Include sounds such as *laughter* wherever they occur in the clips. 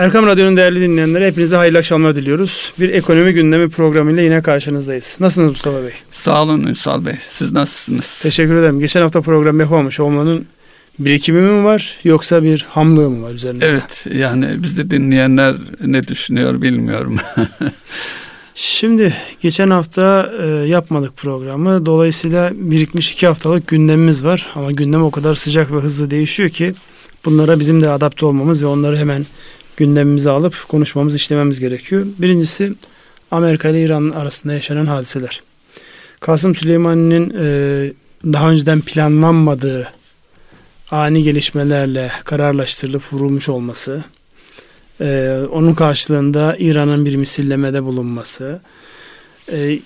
Erkam Radyo'nun değerli dinleyenleri hepinize hayırlı akşamlar diliyoruz. Bir ekonomi gündemi programıyla yine karşınızdayız. Nasılsınız Mustafa Bey? Sağ olun Ünsal Bey. Siz nasılsınız? Teşekkür ederim. Geçen hafta program yapamamış olmanın birikimi mi var yoksa bir hamlığı mı var üzerinizde? Evet yani bizde dinleyenler ne düşünüyor bilmiyorum. *laughs* Şimdi geçen hafta e, yapmadık programı. Dolayısıyla birikmiş iki haftalık gündemimiz var. Ama gündem o kadar sıcak ve hızlı değişiyor ki bunlara bizim de adapte olmamız ve onları hemen gündemimize alıp konuşmamız, işlememiz gerekiyor. Birincisi Amerika ile İran arasında yaşanan hadiseler. Kasım Süleyman'ın e, daha önceden planlanmadığı ani gelişmelerle kararlaştırılıp vurulmuş olması, e, onun karşılığında İran'ın bir misillemede bulunması, e,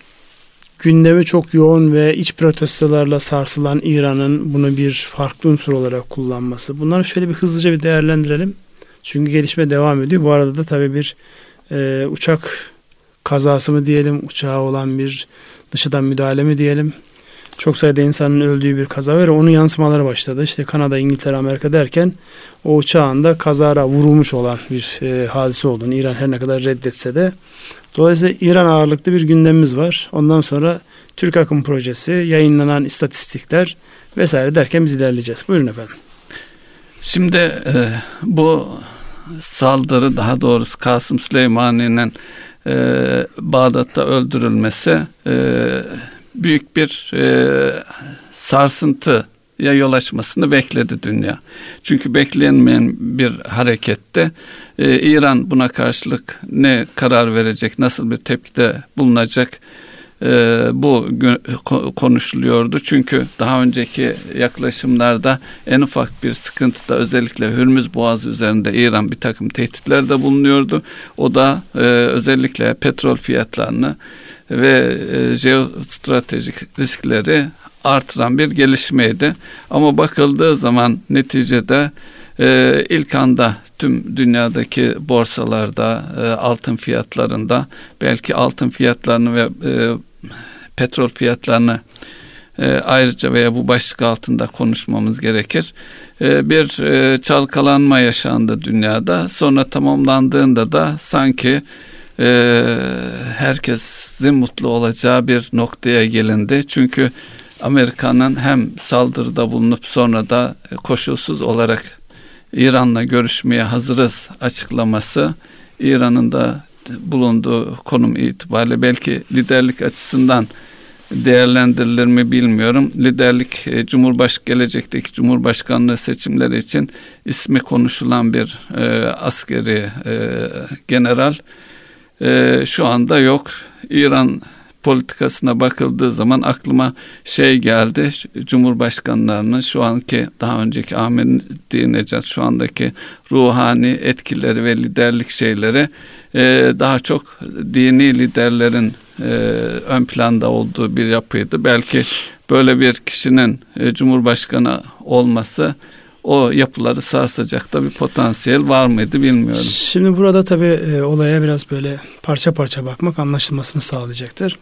gündemi çok yoğun ve iç protestolarla sarsılan İran'ın bunu bir farklı unsur olarak kullanması. Bunları şöyle bir hızlıca bir değerlendirelim. Çünkü gelişme devam ediyor. Bu arada da tabii bir e, uçak kazası mı diyelim, uçağa olan bir dışıdan müdahale mi diyelim. Çok sayıda insanın öldüğü bir kaza var. Onun yansımaları başladı. İşte Kanada, İngiltere, Amerika derken o uçağında kazara vurulmuş olan bir e, hadise olduğunu İran her ne kadar reddetse de. Dolayısıyla İran ağırlıklı bir gündemimiz var. Ondan sonra Türk Akım Projesi, yayınlanan istatistikler vesaire derken biz ilerleyeceğiz. Buyurun efendim. Şimdi e, bu saldırı daha doğrusu Kasım Süleymani'nin e, Bağdat'ta öldürülmesi e, büyük bir e, sarsıntı ya yol açmasını bekledi dünya. Çünkü beklenmeyen bir harekette e, İran buna karşılık ne karar verecek, nasıl bir tepkide bulunacak bu konuşuluyordu. Çünkü daha önceki yaklaşımlarda en ufak bir sıkıntıda özellikle Hürmüz Boğazı üzerinde İran bir takım tehditlerde bulunuyordu. O da e, özellikle petrol fiyatlarını ve e, jeostratejik riskleri artıran bir gelişmeydi. Ama bakıldığı zaman neticede e, ilk anda tüm dünyadaki borsalarda, e, altın fiyatlarında belki altın fiyatlarını ve e, petrol fiyatlarını e, ayrıca veya bu başlık altında konuşmamız gerekir. E, bir e, çalkalanma yaşandı dünyada. Sonra tamamlandığında da sanki e, herkesin mutlu olacağı bir noktaya gelindi. Çünkü Amerika'nın hem saldırıda bulunup sonra da koşulsuz olarak İran'la görüşmeye hazırız açıklaması İran'ın da bulunduğu konum itibariyle belki liderlik açısından değerlendirilir mi bilmiyorum. Liderlik e, Cumhurbaş gelecekteki Cumhurbaşkanlığı seçimleri için ismi konuşulan bir e, askeri e, general e, şu anda yok. İran politikasına bakıldığı zaman aklıma şey geldi. Cumhurbaşkanlarının şu anki daha önceki Ahmet şu andaki ruhani etkileri ve liderlik şeyleri e, daha çok dini liderlerin e, ön planda olduğu bir yapıydı. Belki böyle bir kişinin e, Cumhurbaşkanı olması o yapıları sarsacak da bir potansiyel var mıydı bilmiyorum. Şimdi burada tabii e, olaya biraz böyle parça parça bakmak anlaşılmasını sağlayacaktır.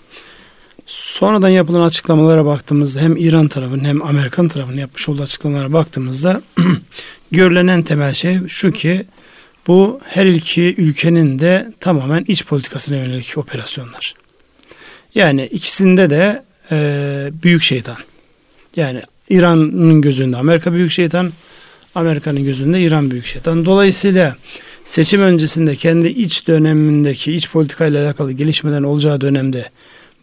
Sonradan yapılan açıklamalara baktığımızda hem İran tarafının hem Amerikan tarafının yapmış olduğu açıklamalara baktığımızda *clears throat* görülen en temel şey şu ki bu her iki ülkenin de tamamen iç politikasına yönelik operasyonlar. Yani ikisinde de e, büyük şeytan. Yani İran'ın gözünde Amerika büyük şeytan, Amerika'nın gözünde İran büyük şeytan. Dolayısıyla seçim öncesinde kendi iç dönemindeki iç politikayla alakalı gelişmelerin olacağı dönemde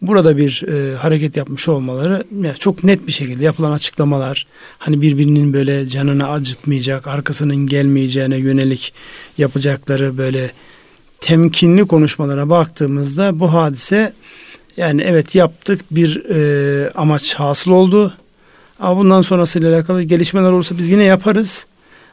burada bir e, hareket yapmış olmaları yani çok net bir şekilde yapılan açıklamalar hani birbirinin böyle canını acıtmayacak arkasının gelmeyeceğine yönelik yapacakları böyle temkinli konuşmalara baktığımızda bu hadise yani evet yaptık bir e, amaç hasıl oldu ama bundan sonrasıyla alakalı gelişmeler olursa biz yine yaparız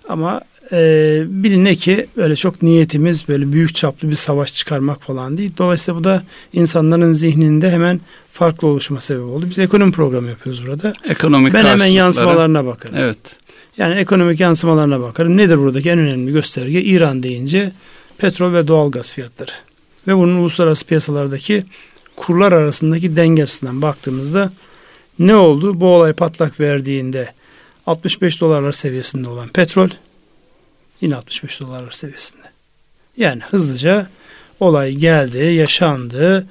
ama e, biline ki böyle çok niyetimiz böyle büyük çaplı bir savaş çıkarmak falan değil. Dolayısıyla bu da insanların zihninde hemen farklı oluşuma sebep oldu. Biz ekonomi programı yapıyoruz burada. Ekonomik ben hemen yansımalarına bakarım. Evet. Yani ekonomik yansımalarına bakarım. Nedir buradaki en önemli gösterge? İran deyince petrol ve doğal gaz fiyatları. Ve bunun uluslararası piyasalardaki kurlar arasındaki dengesinden baktığımızda ne oldu? Bu olay patlak verdiğinde 65 dolarlar seviyesinde olan petrol Yine 65 dolarlar seviyesinde. Yani hızlıca olay geldi, yaşandı.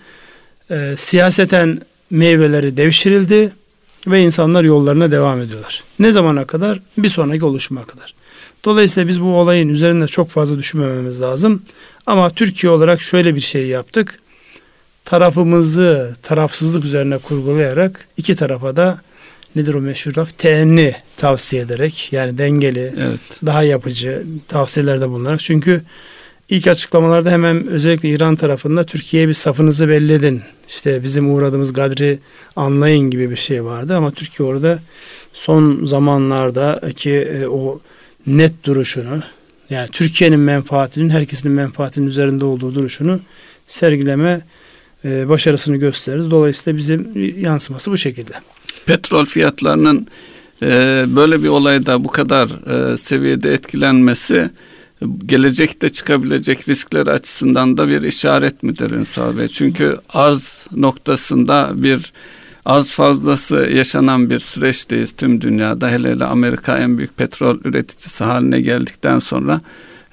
E, siyaseten meyveleri devşirildi ve insanlar yollarına devam ediyorlar. Ne zamana kadar? Bir sonraki oluşuma kadar. Dolayısıyla biz bu olayın üzerinde çok fazla düşünmememiz lazım. Ama Türkiye olarak şöyle bir şey yaptık. Tarafımızı tarafsızlık üzerine kurgulayarak iki tarafa da nedir o meşhur laf? Teenni tavsiye ederek yani dengeli, evet. daha yapıcı tavsiyelerde bulunarak. Çünkü ilk açıklamalarda hemen özellikle İran tarafında Türkiye'ye bir safınızı belli edin. İşte bizim uğradığımız gadri anlayın gibi bir şey vardı ama Türkiye orada son zamanlardaki e, o net duruşunu yani Türkiye'nin menfaatinin herkesin menfaatinin üzerinde olduğu duruşunu sergileme başarısını gösterdi. Dolayısıyla bizim yansıması bu şekilde. Petrol fiyatlarının e, böyle bir olayda bu kadar e, seviyede etkilenmesi gelecekte çıkabilecek riskler açısından da bir işaret midir Ünsal Bey? Çünkü arz noktasında bir arz fazlası yaşanan bir süreçteyiz tüm dünyada. Hele hele Amerika en büyük petrol üreticisi haline geldikten sonra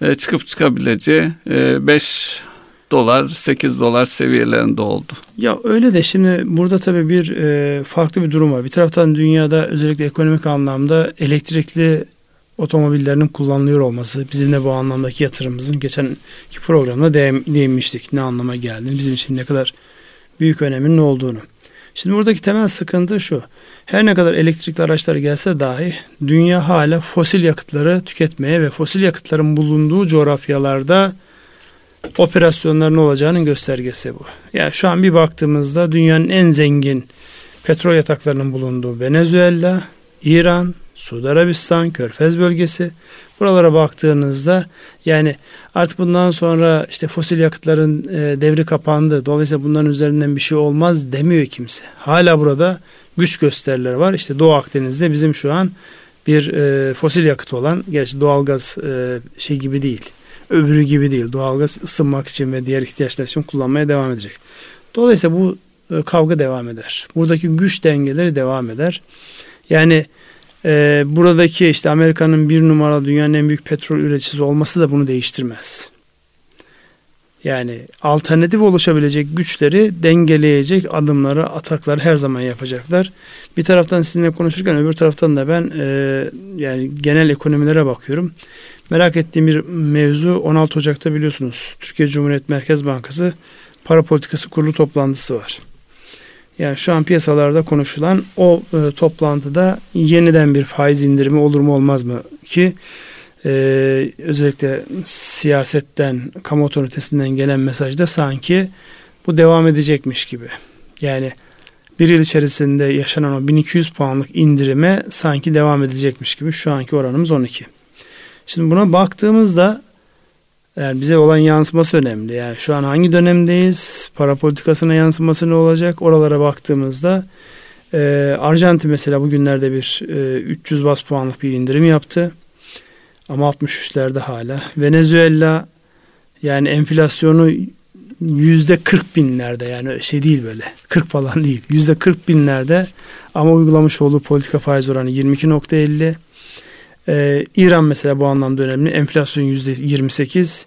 e, çıkıp çıkabileceği 5 e, dolar 8 dolar seviyelerinde oldu. Ya öyle de şimdi burada tabii bir e, farklı bir durum var. Bir taraftan dünyada özellikle ekonomik anlamda elektrikli otomobillerinin kullanılıyor olması bizim de bu anlamdaki yatırımımızın geçenki programda değinmiştik. Ne anlama geldiğini, bizim için ne kadar büyük öneminin olduğunu. Şimdi buradaki temel sıkıntı şu. Her ne kadar elektrikli araçlar gelse dahi dünya hala fosil yakıtları tüketmeye ve fosil yakıtların bulunduğu coğrafyalarda operasyonların olacağının göstergesi bu. Yani şu an bir baktığımızda dünyanın en zengin petrol yataklarının bulunduğu Venezuela, İran, Suudi Arabistan, Körfez bölgesi. Buralara baktığınızda yani artık bundan sonra işte fosil yakıtların e, devri kapandı. Dolayısıyla bunların üzerinden bir şey olmaz demiyor kimse. Hala burada güç gösterileri var. İşte Doğu Akdeniz'de bizim şu an bir e, fosil yakıt olan, gerçi doğalgaz e, şey gibi değil. Öbürü gibi değil. Doğalgaz ısınmak için ve diğer ihtiyaçlar için kullanmaya devam edecek. Dolayısıyla bu e, kavga devam eder. Buradaki güç dengeleri devam eder. Yani e, buradaki işte Amerika'nın bir numaralı dünyanın en büyük petrol üreticisi olması da bunu değiştirmez. Yani alternatif oluşabilecek güçleri dengeleyecek adımları, atakları her zaman yapacaklar. Bir taraftan sizinle konuşurken öbür taraftan da ben e, yani genel ekonomilere bakıyorum. Merak ettiğim bir mevzu 16 Ocak'ta biliyorsunuz Türkiye Cumhuriyet Merkez Bankası para politikası kurulu toplantısı var. Yani şu an piyasalarda konuşulan o e, toplantıda yeniden bir faiz indirimi olur mu olmaz mı ki e, özellikle siyasetten, kamu otoritesinden gelen mesajda sanki bu devam edecekmiş gibi. Yani bir yıl içerisinde yaşanan o 1200 puanlık indirime sanki devam edecekmiş gibi şu anki oranımız 12. Şimdi buna baktığımızda yani bize olan yansıması önemli. Yani şu an hangi dönemdeyiz? Para politikasına yansıması ne olacak? Oralara baktığımızda e, Arjantin mesela bugünlerde bir e, 300 bas puanlık bir indirim yaptı. Ama 63'lerde hala. Venezuela yani enflasyonu yüzde 40 binlerde yani şey değil böyle 40 falan değil yüzde 40 binlerde ama uygulamış olduğu politika faiz oranı 22.50 ee, İran mesela bu anlamda önemli. Enflasyon yüzde 28.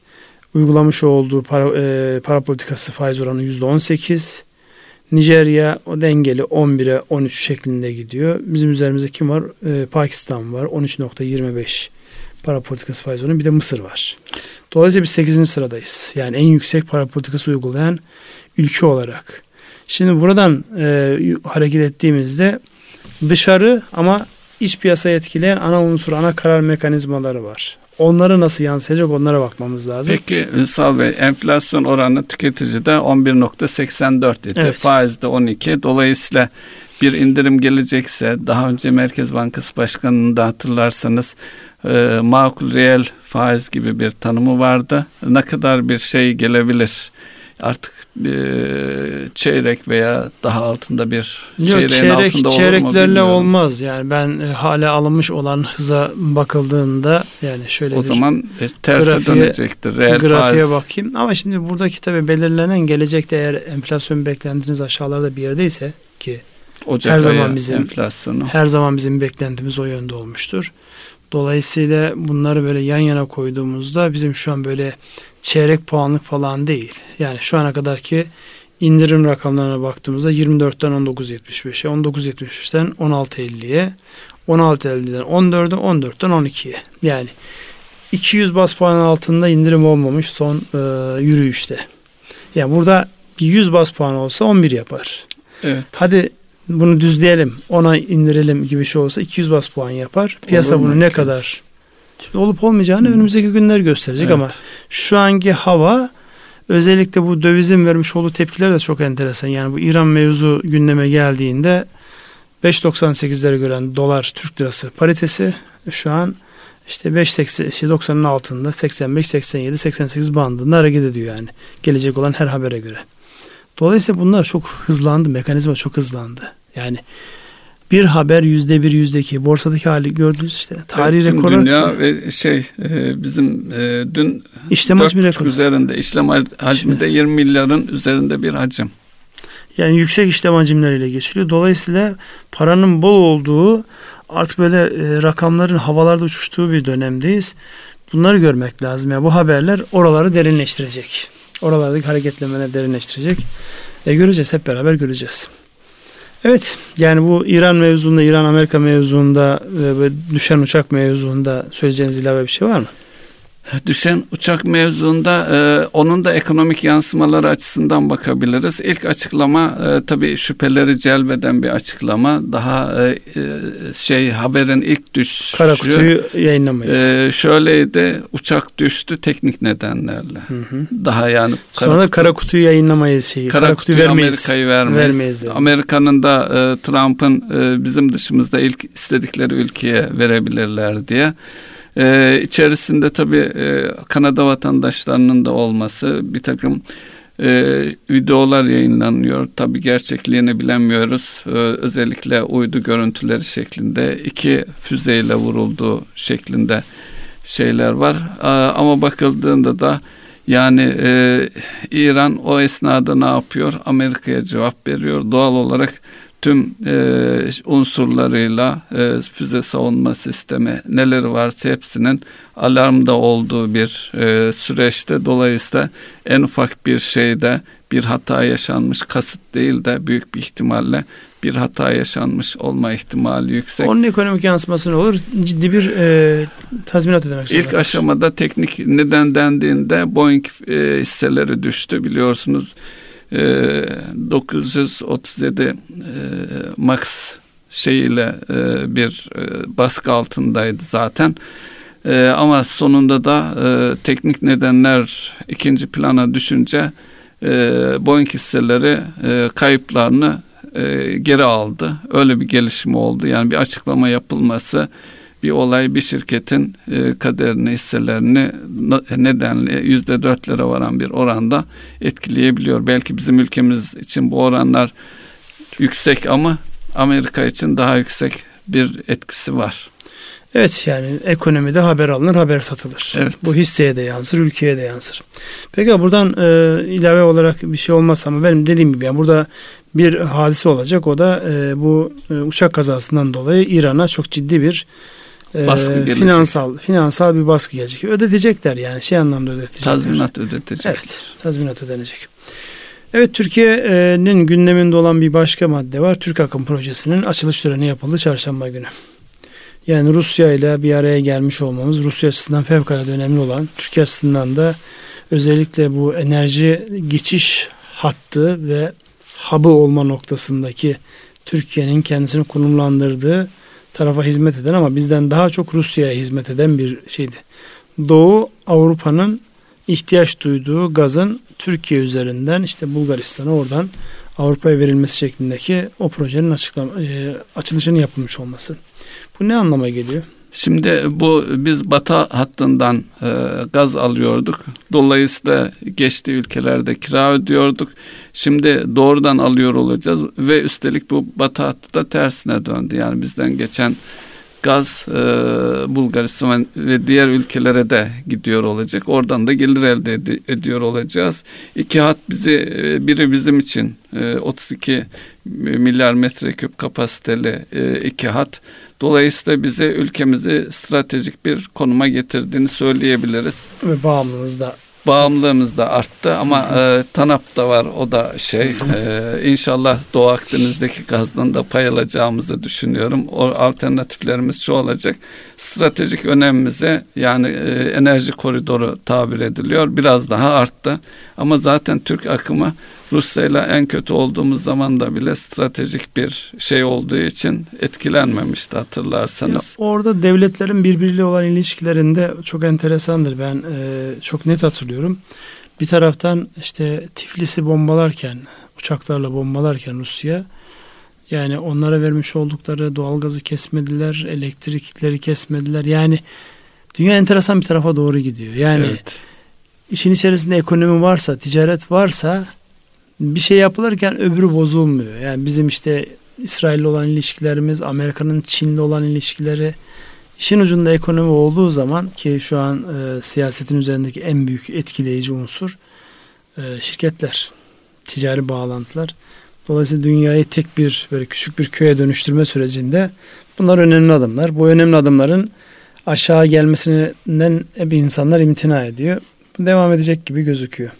Uygulamış olduğu para, e, para politikası faiz oranı yüzde 18. Nijerya o dengeli 11'e 13 şeklinde gidiyor. Bizim üzerimizde kim var? Ee, Pakistan var. 13.25 para politikası faiz oranı. Bir de Mısır var. Dolayısıyla biz 8. sıradayız. Yani en yüksek para politikası uygulayan ülke olarak. Şimdi buradan e, hareket ettiğimizde dışarı ama iç piyasayı etkileyen ana unsur, ana karar mekanizmaları var. Onları nasıl yansıyacak onlara bakmamız lazım. Peki Ünsal Bey enflasyon oranı tüketicide 11.84 idi. Evet. Faizde 12. Dolayısıyla bir indirim gelecekse daha önce Merkez Bankası Başkanı'nı da hatırlarsanız e, makul reel faiz gibi bir tanımı vardı. Ne kadar bir şey gelebilir? Artık e, çeyrek veya daha altında bir Yok, çeyreğin çeyrek, altında olur çeyreklerle mu olmaz yani ben e, hala alınmış olan hıza bakıldığında yani şöyle o bir zaman e, terse grafiğe, dönecektir. Reel grafiğe faiz. bakayım ama şimdi buradaki tabi belirlenen gelecekte eğer enflasyon beklentiniz aşağılarda bir yerdeyse ki Ocak her zaman bizim enflasyonu. her zaman bizim beklentimiz o yönde olmuştur. Dolayısıyla bunları böyle yan yana koyduğumuzda bizim şu an böyle çeyrek puanlık falan değil. Yani şu ana kadarki indirim rakamlarına baktığımızda 24'ten 19.75'e, 19.75'ten 16.50'ye, 16.50'den 14'e, 14'ten 12'ye. Yani 200 bas puan altında indirim olmamış son e, yürüyüşte. Yani burada 100 bas puan olsa 11 yapar. Evet. Hadi bunu düzleyelim, ona indirelim gibi şey olsa 200 bas puan yapar. Piyasa Olur bunu ne kadar Şimdi olup olmayacağını önümüzdeki günler gösterecek Evet. ama şu anki hava özellikle bu dövizin vermiş olduğu tepkiler de çok enteresan. Yani bu İran mevzu gündeme geldiğinde 5.98'lere gören dolar Türk lirası paritesi şu an işte 5.80 işte 90'ın altında 85 87 88 bandında hareket ediyor yani. Gelecek olan her habere göre. Dolayısıyla bunlar çok hızlandı. Mekanizma çok hızlandı. Yani bir haber yüzde bir yüzde iki borsadaki hali gördünüz işte. Tarihi Evet, rekorlar. dünya ve şey e, bizim e, dün İşlem hacmi 4,5 rekoru. üzerinde işlem hacmi de 20 milyarın üzerinde bir hacim. Yani yüksek işlem hacimleriyle geçiliyor. Dolayısıyla paranın bol olduğu artık böyle e, rakamların havalarda uçuştuğu bir dönemdeyiz. Bunları görmek lazım. Yani bu haberler oraları derinleştirecek. Oralardaki hareketlemeleri derinleştirecek. E, göreceğiz hep beraber göreceğiz. Evet yani bu İran mevzunda, İran-Amerika mevzunda ve düşen uçak mevzunda söyleyeceğiniz ilave bir şey var mı? Düşen uçak mevzuunda e, onun da ekonomik yansımaları açısından bakabiliriz. İlk açıklama e, tabii şüpheleri celbeden bir açıklama. Daha e, e, şey haberin ilk düşüşü. Kara kutuyu yayınlamayız. e, şöyleydi uçak düştü teknik nedenlerle. Hı hı. Daha yani Sonra da kara kutuyu yayınlamayız şeyi. Kara, Kara, kutuyu kutuyu vermeyiz. Amerika'yı vermeyiz. Vermeyiz dedi. Amerika'nın da e, Trump'ın e, bizim dışımızda ilk istedikleri ülkeye verebilirler diye. E, içerisinde tabii e, Kanada vatandaşlarının da olması bir takım e, videolar yayınlanıyor. Tabii gerçekliğini bilemiyoruz. E, özellikle uydu görüntüleri şeklinde iki füzeyle vurulduğu şeklinde şeyler var. E, ama bakıldığında da yani e, İran o esnada ne yapıyor? Amerika'ya cevap veriyor. Doğal olarak tüm e, unsurlarıyla e, füze savunma sistemi neleri varsa hepsinin alarmda olduğu bir e, süreçte dolayısıyla en ufak bir şeyde bir hata yaşanmış kasıt değil de büyük bir ihtimalle bir hata yaşanmış olma ihtimali yüksek. Onun ekonomik yansıması ne olur? Ciddi bir e, tazminat ödemek zorunda. İlk aşamada teknik neden dendiğinde Boeing e, hisseleri düştü biliyorsunuz. E, 937 e, Max şeyiyle e, bir e, baskı altındaydı zaten. E, ama sonunda da e, teknik nedenler ikinci plana düşünce e, Boeing hisseleri e, kayıplarını e, geri aldı. Öyle bir gelişme oldu. Yani bir açıklama yapılması bir olay bir şirketin e, kaderini, hisselerini nedenli yüzde dörtlere varan bir oranda etkileyebiliyor. Belki bizim ülkemiz için bu oranlar yüksek ama Amerika için daha yüksek bir etkisi var. Evet yani ekonomide haber alınır, haber satılır. Evet. Bu hisseye de yansır, ülkeye de yansır. Peki buradan e, ilave olarak bir şey olmazsa ama benim dediğim gibi yani burada bir hadise olacak. O da e, bu e, uçak kazasından dolayı İran'a çok ciddi bir Baskı gelecek. finansal finansal bir baskı gelecek. Ödetecekler yani şey anlamda ödetecekler. Tazminat ödetecek. Evet, tazminat ödenecek. Evet, Türkiye'nin gündeminde olan bir başka madde var. Türk Akım Projesi'nin açılış töreni yapıldı çarşamba günü. Yani Rusya ile bir araya gelmiş olmamız Rusya açısından fevkalade önemli olan, Türkiye açısından da özellikle bu enerji geçiş hattı ve hub'ı olma noktasındaki Türkiye'nin kendisini konumlandırdığı tarafa hizmet eden ama bizden daha çok Rusya'ya hizmet eden bir şeydi. Doğu Avrupa'nın ihtiyaç duyduğu gazın Türkiye üzerinden işte Bulgaristan'a oradan Avrupa'ya verilmesi şeklindeki o projenin açıklama, e, açılışının yapılmış olması. Bu ne anlama geliyor? Şimdi bu biz batı hattından e, gaz alıyorduk. Dolayısıyla geçtiği ülkelerde kira ödüyorduk. Şimdi doğrudan alıyor olacağız ve üstelik bu batı hattı da tersine döndü. Yani bizden geçen gaz e, Bulgaristan ve diğer ülkelere de gidiyor olacak. Oradan da gelir elde ed- ediyor olacağız. İki hat bizi e, biri bizim için e, 32 milyar metreküp kapasiteli e, iki hat. Dolayısıyla bize ülkemizi stratejik bir konuma getirdiğini söyleyebiliriz. Ve bağımlılığınız da Bağımlılığımız da arttı ama e, TANAP da var o da şey e, inşallah Doğu Akdeniz'deki gazdan da pay alacağımızı düşünüyorum. O alternatiflerimiz çoğalacak. Stratejik önemimize yani e, enerji koridoru tabir ediliyor biraz daha arttı. Ama zaten Türk akımı Rusya ile en kötü olduğumuz zaman da bile stratejik bir şey olduğu için etkilenmemişti hatırlarsanız. Ya orada devletlerin birbiriyle olan ilişkilerinde çok enteresandır. Ben e, çok net hatırlıyorum. Bir taraftan işte Tiflis'i bombalarken, uçaklarla bombalarken Rusya yani onlara vermiş oldukları doğalgazı kesmediler, elektrikleri kesmediler. Yani dünya enteresan bir tarafa doğru gidiyor. Yani evet. işin içerisinde ekonomi varsa, ticaret varsa bir şey yapılırken öbürü bozulmuyor. Yani bizim işte İsrail'le olan ilişkilerimiz, Amerika'nın Çin'le olan ilişkileri, işin ucunda ekonomi olduğu zaman ki şu an e, siyasetin üzerindeki en büyük etkileyici unsur e, şirketler, ticari bağlantılar. Dolayısıyla dünyayı tek bir böyle küçük bir köye dönüştürme sürecinde bunlar önemli adımlar. Bu önemli adımların aşağı gelmesinden hep insanlar imtina ediyor. Devam edecek gibi gözüküyor.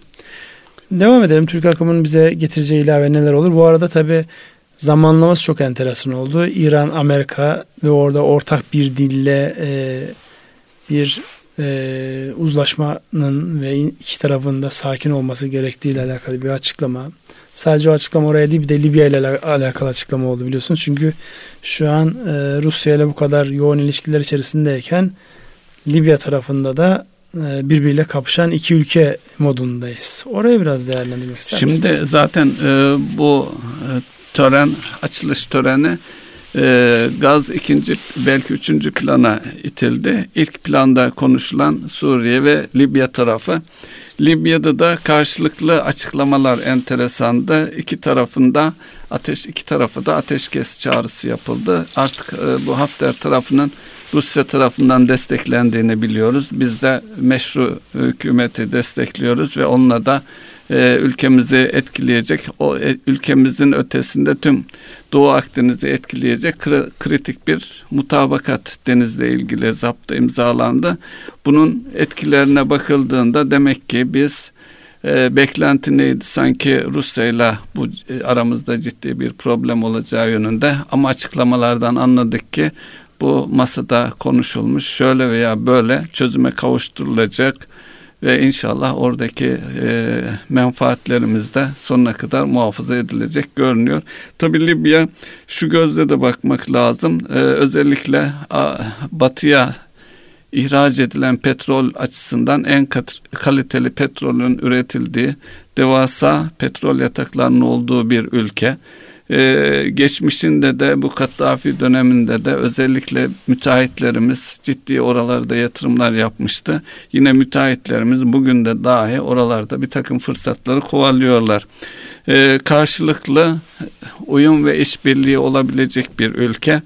Devam edelim. Türk akımının bize getireceği ilave neler olur? Bu arada tabi zamanlaması çok enteresan oldu. İran, Amerika ve orada ortak bir dille e, bir e, uzlaşmanın ve iki tarafında sakin olması gerektiği ile alakalı bir açıklama. Sadece o açıklama oraya değil bir de Libya ile alakalı açıklama oldu biliyorsunuz. Çünkü şu an e, Rusya ile bu kadar yoğun ilişkiler içerisindeyken Libya tarafında da birbiriyle kapışan iki ülke modundayız. Oraya biraz değerlendirmek ister Şimdi misiniz? zaten e, bu e, tören, açılış töreni e, gaz ikinci belki üçüncü plana itildi. İlk planda konuşulan Suriye ve Libya tarafı. Libya'da da karşılıklı açıklamalar enteresandı. İki tarafında ateş iki tarafı da ateşkes çağrısı yapıldı. Artık e, bu Hafter tarafının Rusya tarafından desteklendiğini biliyoruz. Biz de meşru hükümeti destekliyoruz ve onunla da e, ülkemizi etkileyecek, o e, ülkemizin ötesinde tüm Doğu Akdeniz'i etkileyecek kri, kritik bir mutabakat denizle ilgili zapta imzalandı. Bunun etkilerine bakıldığında demek ki biz e, beklenti neydi? Sanki Rusya ile bu e, aramızda ciddi bir problem olacağı yönünde ama açıklamalardan anladık ki bu masada konuşulmuş şöyle veya böyle çözüme kavuşturulacak ve inşallah oradaki e, menfaatlerimiz de sonuna kadar muhafaza edilecek görünüyor. Tabi Libya şu gözle de bakmak lazım. E, özellikle a, batıya ihraç edilen petrol açısından en kat, kaliteli petrolün üretildiği devasa petrol yataklarının olduğu bir ülke. Ee, geçmişinde de bu Kaddafi döneminde de özellikle müteahhitlerimiz ciddi oralarda yatırımlar yapmıştı. Yine müteahhitlerimiz bugün de dahi oralarda bir takım fırsatları kovalıyorlar. Ee, karşılıklı uyum ve işbirliği olabilecek bir ülke.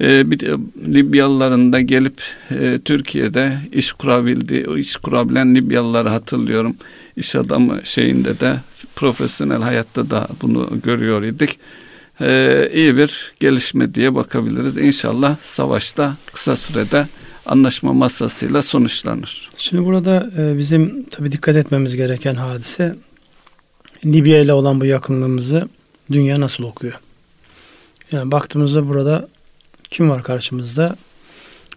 Ee, bir Libyalıların da gelip e, Türkiye'de iş kurabildiği, iş kurabilen Libyalıları hatırlıyorum. İş adamı şeyinde de profesyonel hayatta da bunu görüyor idik. Ee, iyi bir gelişme diye bakabiliriz. İnşallah savaşta kısa sürede anlaşma masasıyla sonuçlanır. Şimdi burada e, bizim tabii dikkat etmemiz gereken hadise Libya ile olan bu yakınlığımızı dünya nasıl okuyor? Yani baktığımızda burada kim var karşımızda?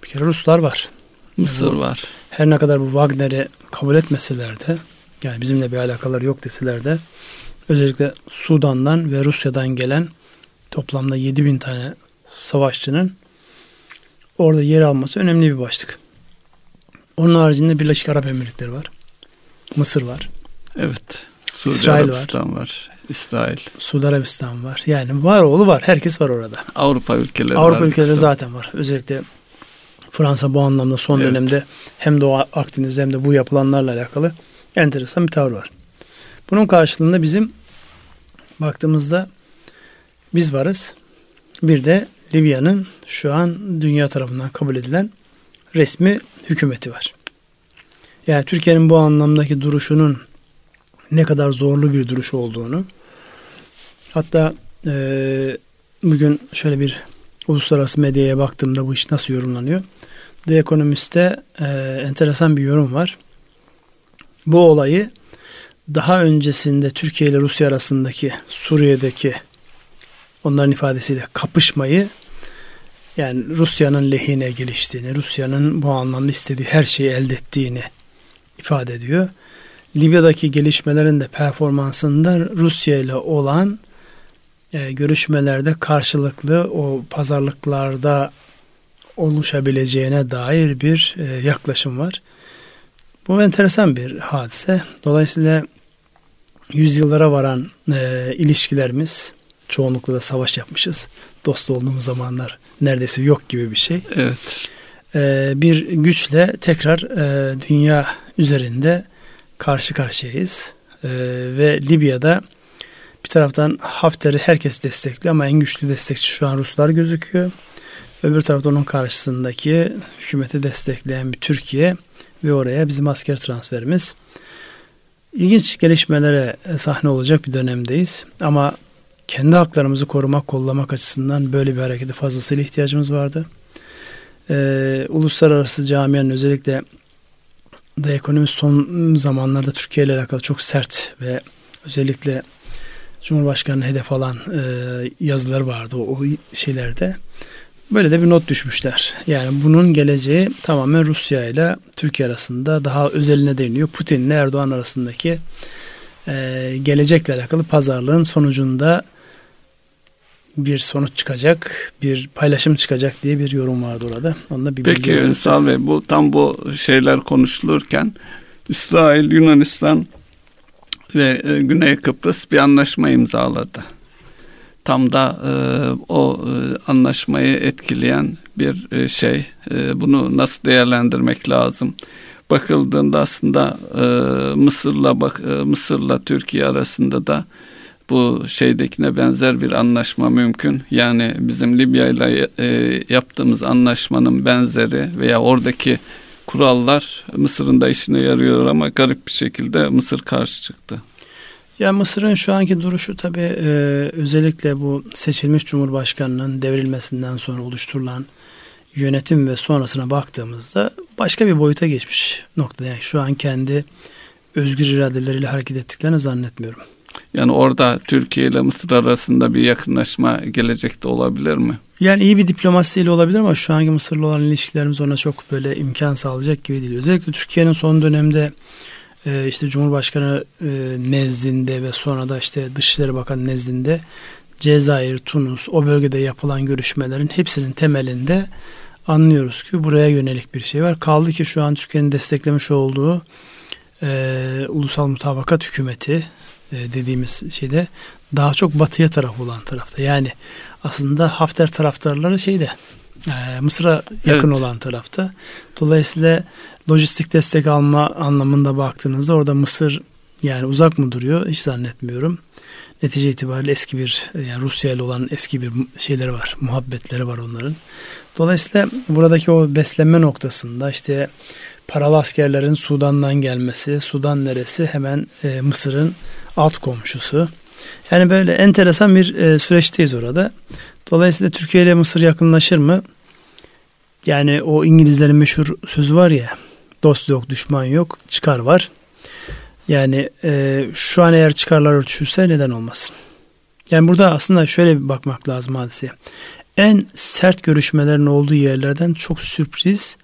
Bir kere Ruslar var. Mısır yani bu, var. Her ne kadar bu Wagner'i kabul etmeseler de yani bizimle bir alakaları yok deseler de özellikle Sudan'dan ve Rusya'dan gelen toplamda 7 bin tane savaşçının orada yer alması önemli bir başlık. Onun haricinde Birleşik Arap Emirlikleri var. Mısır var. Evet. Suudi İsrail Arabistan var. var. İsrail. Suudi Arabistan var. Yani var oğlu var. Herkes var orada. Avrupa ülkeleri Avrupa var. ülkeleri zaten var. Özellikle Fransa bu anlamda son evet. dönemde hem Doğu Akdeniz hem de bu yapılanlarla alakalı enteresan bir tavır var. Bunun karşılığında bizim baktığımızda biz varız. Bir de Libya'nın şu an dünya tarafından kabul edilen resmi hükümeti var. Yani Türkiye'nin bu anlamdaki duruşunun ne kadar zorlu bir duruş olduğunu hatta e, bugün şöyle bir uluslararası medyaya baktığımda bu iş nasıl yorumlanıyor? The Economist'te e, enteresan bir yorum var. Bu olayı daha öncesinde Türkiye ile Rusya arasındaki Suriye'deki onların ifadesiyle kapışmayı yani Rusya'nın lehine geliştiğini, Rusya'nın bu anlamda istediği her şeyi elde ettiğini ifade ediyor. Libya'daki gelişmelerin de performansında Rusya ile olan e, görüşmelerde karşılıklı o pazarlıklarda oluşabileceğine dair bir e, yaklaşım var. Bu enteresan bir hadise. Dolayısıyla yüzyıllara varan e, ilişkilerimiz çoğunlukla da savaş yapmışız. Dost olduğumuz zamanlar neredeyse yok gibi bir şey. Evet. E, bir güçle tekrar e, dünya üzerinde karşı karşıyayız. E, ve Libya'da bir taraftan Hafter'i herkes destekliyor ama en güçlü destekçi şu an Ruslar gözüküyor. Öbür taraftan onun karşısındaki hükümeti destekleyen bir Türkiye ve oraya bizim asker transferimiz. İlginç gelişmelere sahne olacak bir dönemdeyiz. Ama kendi haklarımızı korumak, kollamak açısından böyle bir harekete fazlasıyla ihtiyacımız vardı. Ee, uluslararası camianın özellikle de ekonomi son zamanlarda Türkiye ile alakalı çok sert ve özellikle Cumhurbaşkanı'nı hedef alan e, yazılar vardı o, o şeylerde. Böyle de bir not düşmüşler. Yani bunun geleceği tamamen Rusya ile Türkiye arasında daha özeline değiniyor. Putin ile Erdoğan arasındaki e, gelecekle alakalı pazarlığın sonucunda bir sonuç çıkacak, bir paylaşım çıkacak diye bir yorum vardı orada. Onda bir Peki Ünsal Bey bu tam bu şeyler konuşulurken İsrail, Yunanistan ve e, Güney Kıbrıs bir anlaşma imzaladı. Tam da e, o e, anlaşmayı etkileyen bir e, şey. E, bunu nasıl değerlendirmek lazım? Bakıldığında aslında e, Mısır'la bak e, Mısır'la Türkiye arasında da bu şeydekine benzer bir anlaşma mümkün. Yani bizim Libya ile e, yaptığımız anlaşmanın benzeri veya oradaki kurallar Mısır'ın da işine yarıyor ama garip bir şekilde Mısır karşı çıktı. Ya Mısır'ın şu anki duruşu tabii e, özellikle bu seçilmiş Cumhurbaşkanı'nın devrilmesinden sonra oluşturulan yönetim ve sonrasına baktığımızda başka bir boyuta geçmiş noktada. Yani şu an kendi özgür iradeleriyle hareket ettiklerini zannetmiyorum. Yani orada Türkiye ile Mısır arasında bir yakınlaşma gelecekte olabilir mi? Yani iyi bir diplomasiyle olabilir ama şu anki Mısır'la olan ilişkilerimiz ona çok böyle imkan sağlayacak gibi değil. Özellikle Türkiye'nin son dönemde e, işte Cumhurbaşkanı e, nezdinde ve sonra da işte Dışişleri Bakanı nezdinde Cezayir, Tunus o bölgede yapılan görüşmelerin hepsinin temelinde anlıyoruz ki buraya yönelik bir şey var. Kaldı ki şu an Türkiye'nin desteklemiş olduğu e, ulusal mutabakat hükümeti e, dediğimiz şeyde daha çok batıya taraf olan tarafta. Yani aslında Hafter taraftarları şeyde e, Mısır'a yakın evet. olan tarafta. Dolayısıyla lojistik destek alma anlamında baktığınızda orada Mısır yani uzak mı duruyor hiç zannetmiyorum. Netice itibariyle eski bir yani Rusya ile olan eski bir şeyleri var. Muhabbetleri var onların. Dolayısıyla buradaki o beslenme noktasında işte paralı askerlerin Sudan'dan gelmesi, Sudan neresi hemen e, Mısır'ın alt komşusu. Yani böyle enteresan bir e, süreçteyiz orada. Dolayısıyla Türkiye ile Mısır yakınlaşır mı? Yani o İngilizlerin meşhur sözü var ya dost yok düşman yok çıkar var. Yani e, şu an eğer çıkarlar örtüşürse neden olmasın? Yani burada aslında şöyle bir bakmak lazım hadiseye. En sert görüşmelerin olduğu yerlerden çok sürpriz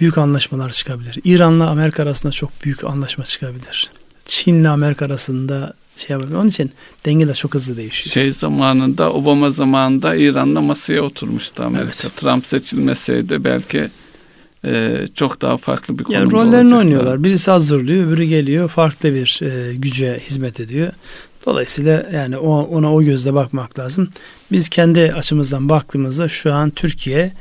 büyük anlaşmalar çıkabilir. İran'la Amerika arasında çok büyük anlaşma çıkabilir. Çin'le Amerika arasında şey yapabilir. Onun için dengeler çok hızlı değişiyor. Şey zamanında Obama zamanında İran'la masaya oturmuştu Amerika. Evet. Trump seçilmeseydi belki e, çok daha farklı bir konumda yani rollerini olacaklar. oynuyorlar. Birisi hazırlıyor, öbürü geliyor, farklı bir e, güce hizmet ediyor. Dolayısıyla yani o, ona o gözle bakmak lazım. Biz kendi açımızdan baktığımızda şu an Türkiye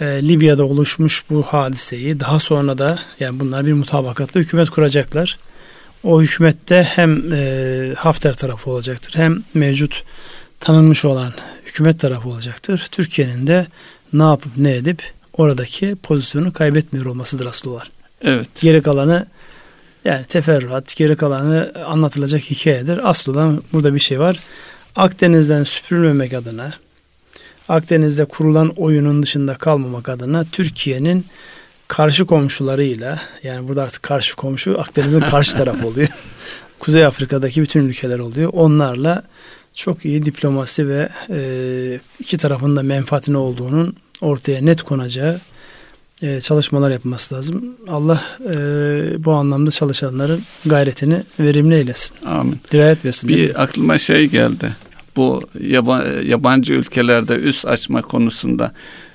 e, Libya'da oluşmuş bu hadiseyi daha sonra da yani bunlar bir mutabakatla hükümet kuracaklar. O hükümette hem e, Hafter tarafı olacaktır hem mevcut tanınmış olan hükümet tarafı olacaktır. Türkiye'nin de ne yapıp ne edip oradaki pozisyonu kaybetmiyor olmasıdır asıl olan. Evet. Geri kalanı yani teferruat, geri kalanı anlatılacak hikayedir. Asıl olan burada bir şey var. Akdeniz'den süpürülmemek adına, Akdeniz'de kurulan oyunun dışında kalmamak adına Türkiye'nin karşı komşularıyla yani burada artık karşı komşu Akdeniz'in karşı tarafı *laughs* oluyor. Kuzey Afrika'daki bütün ülkeler oluyor. Onlarla çok iyi diplomasi ve e, iki tarafın da menfaatine olduğunun ortaya net konacağı e, çalışmalar yapması lazım. Allah e, bu anlamda çalışanların gayretini verimli eylesin. Amin. Dirayet versin. Bir aklıma şey geldi. Bu yabancı ülkelerde üs açma konusunda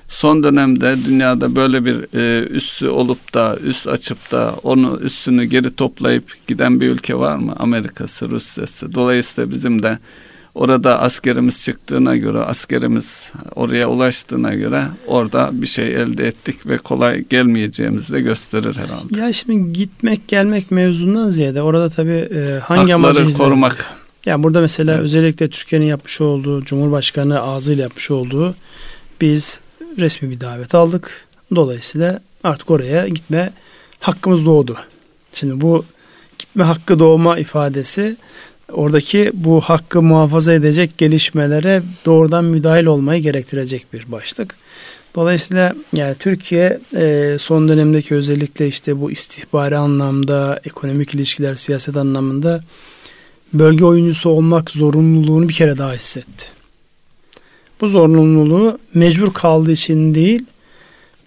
son dönemde dünyada böyle bir e, üssü olup da üs açıp da onu üssünü geri toplayıp giden bir ülke var mı? Amerika'sı, Rusya'sı. Dolayısıyla bizim de orada askerimiz çıktığına göre, askerimiz oraya ulaştığına göre orada bir şey elde ettik ve kolay gelmeyeceğimizi de gösterir herhalde. Ya şimdi gitmek gelmek mevzundan ziyade orada tabii e, hangi amacı korumak. Yani burada mesela evet. özellikle Türkiye'nin yapmış olduğu, Cumhurbaşkanı ağzıyla yapmış olduğu biz resmi bir davet aldık. Dolayısıyla artık oraya gitme hakkımız doğdu. Şimdi bu gitme hakkı doğma ifadesi oradaki bu hakkı muhafaza edecek gelişmelere doğrudan müdahil olmayı gerektirecek bir başlık. Dolayısıyla yani Türkiye e, son dönemdeki özellikle işte bu istihbari anlamda, ekonomik ilişkiler, siyaset anlamında bölge oyuncusu olmak zorunluluğunu bir kere daha hissetti. Bu zorunluluğu mecbur kaldığı için değil,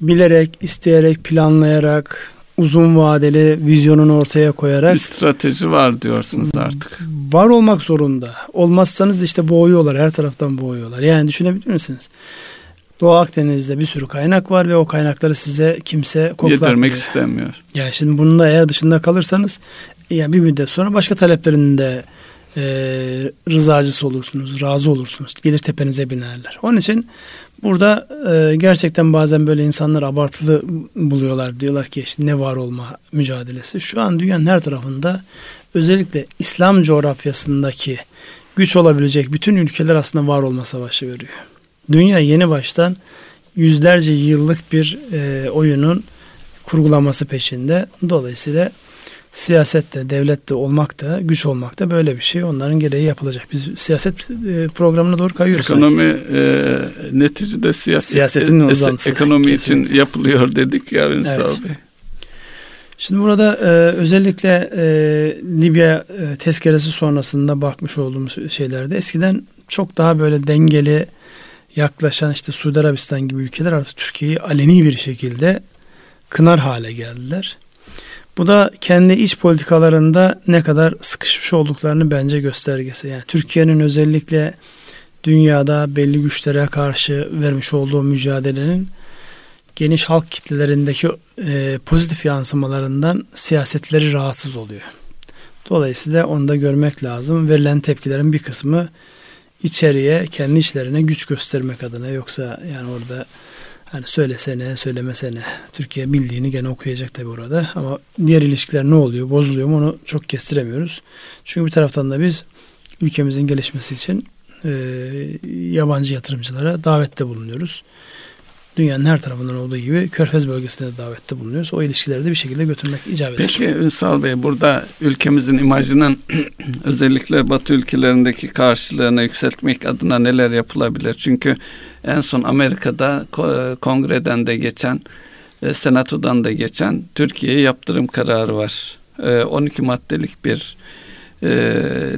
bilerek, isteyerek, planlayarak, uzun vadeli vizyonunu ortaya koyarak bir strateji var diyorsunuz artık. Var olmak zorunda. Olmazsanız işte boğuyorlar. Her taraftan boğuyorlar. Yani düşünebilir misiniz? Doğu Akdeniz'de bir sürü kaynak var ve o kaynakları size kimse koklatmıyor. Yedirmek istemiyor. Yani şimdi bunun da eğer dışında kalırsanız yani bir müddet sonra başka taleplerinin de e, rızacısı olursunuz, razı olursunuz. Gelir tepenize binerler. Onun için burada e, gerçekten bazen böyle insanlar abartılı buluyorlar. Diyorlar ki işte ne var olma mücadelesi. Şu an dünyanın her tarafında özellikle İslam coğrafyasındaki güç olabilecek bütün ülkeler aslında var olma savaşı veriyor. Dünya yeni baştan yüzlerce yıllık bir e, oyunun kurgulaması peşinde. Dolayısıyla siyasette, devlette olmak da, güç olmak da böyle bir şey. Onların gereği yapılacak. Biz siyaset e, programına doğru kayıyoruz Ekonomi e, neticede siyaset, siyasetin e, uzantısı. Ekonomi Kesinlikle. için yapılıyor dedik ya Ünsal evet. Bey. Şimdi burada e, özellikle e, Libya e, tezkeresi sonrasında bakmış olduğumuz şeylerde eskiden çok daha böyle dengeli yaklaşan işte Suudi Arabistan gibi ülkeler artık Türkiye'yi aleni bir şekilde kınar hale geldiler. Bu da kendi iç politikalarında ne kadar sıkışmış olduklarını bence göstergesi. Yani Türkiye'nin özellikle dünyada belli güçlere karşı vermiş olduğu mücadelenin geniş halk kitlelerindeki e, pozitif yansımalarından siyasetleri rahatsız oluyor. Dolayısıyla onu da görmek lazım. Verilen tepkilerin bir kısmı içeriye, kendi içlerine güç göstermek adına yoksa yani orada Hani söylesene, söylemesene. Türkiye bildiğini gene okuyacak tabi orada. Ama diğer ilişkiler ne oluyor, bozuluyor mu onu çok kestiremiyoruz. Çünkü bir taraftan da biz ülkemizin gelişmesi için e, yabancı yatırımcılara davette bulunuyoruz. Dünyanın her tarafından olduğu gibi Körfez bölgesinde de davette bulunuyoruz. O ilişkileri de bir şekilde götürmek icap eder. Peki Ünsal Bey burada ülkemizin imajının *clears throat* özellikle Batı ülkelerindeki karşılığını yükseltmek adına neler yapılabilir? Çünkü en son Amerika'da kongreden de geçen, senatodan da geçen Türkiye'ye yaptırım kararı var. 12 e, maddelik bir e,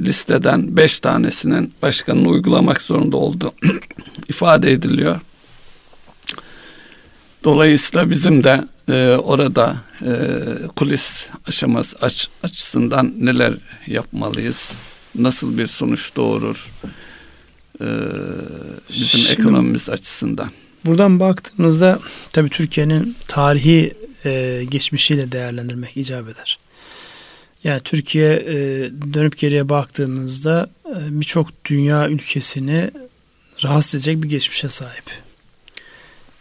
listeden 5 tanesinin başkanın uygulamak zorunda olduğu *clears throat* ifade ediliyor. Dolayısıyla bizim de e, orada e, kulis aşaması aç, açısından neler yapmalıyız? Nasıl bir sonuç doğurur? E, bizim Şimdi, ekonomimiz açısından. Buradan baktığımızda tabii Türkiye'nin tarihi e, geçmişiyle değerlendirmek icap eder. Yani Türkiye e, dönüp geriye baktığınızda e, birçok dünya ülkesini rahatsız edecek bir geçmişe sahip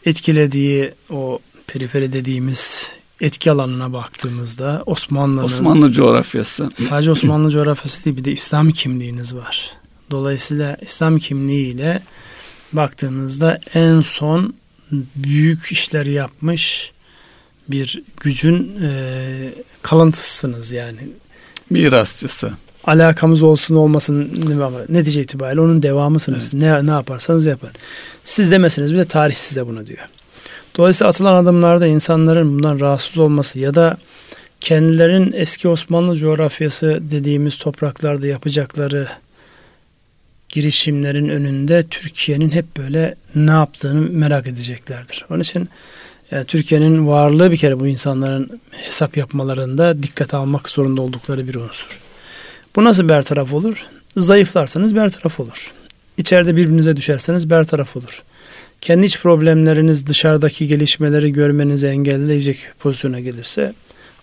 etkilediği o periferi dediğimiz etki alanına baktığımızda Osmanlı'nın Osmanlı coğrafyası sadece Osmanlı coğrafyası değil bir de İslami kimliğiniz var. Dolayısıyla İslam kimliğiyle baktığınızda en son büyük işler yapmış bir gücün e, kalıntısısınız yani. Mirasçısı. Alakamız olsun olmasın netice itibariyle onun devamısınız. Evet. Ne, ne yaparsanız yapın. Siz demesiniz bir de tarih size bunu diyor. Dolayısıyla atılan adımlarda insanların bundan rahatsız olması ya da kendilerin eski Osmanlı coğrafyası dediğimiz topraklarda yapacakları girişimlerin önünde Türkiye'nin hep böyle ne yaptığını merak edeceklerdir. Onun için yani Türkiye'nin varlığı bir kere bu insanların hesap yapmalarında dikkat almak zorunda oldukları bir unsur. Bu nasıl bertaraf olur? Zayıflarsanız bertaraf olur. İçeride birbirinize düşerseniz bertaraf olur. Kendi iç problemleriniz dışarıdaki gelişmeleri görmenizi engelleyecek pozisyona gelirse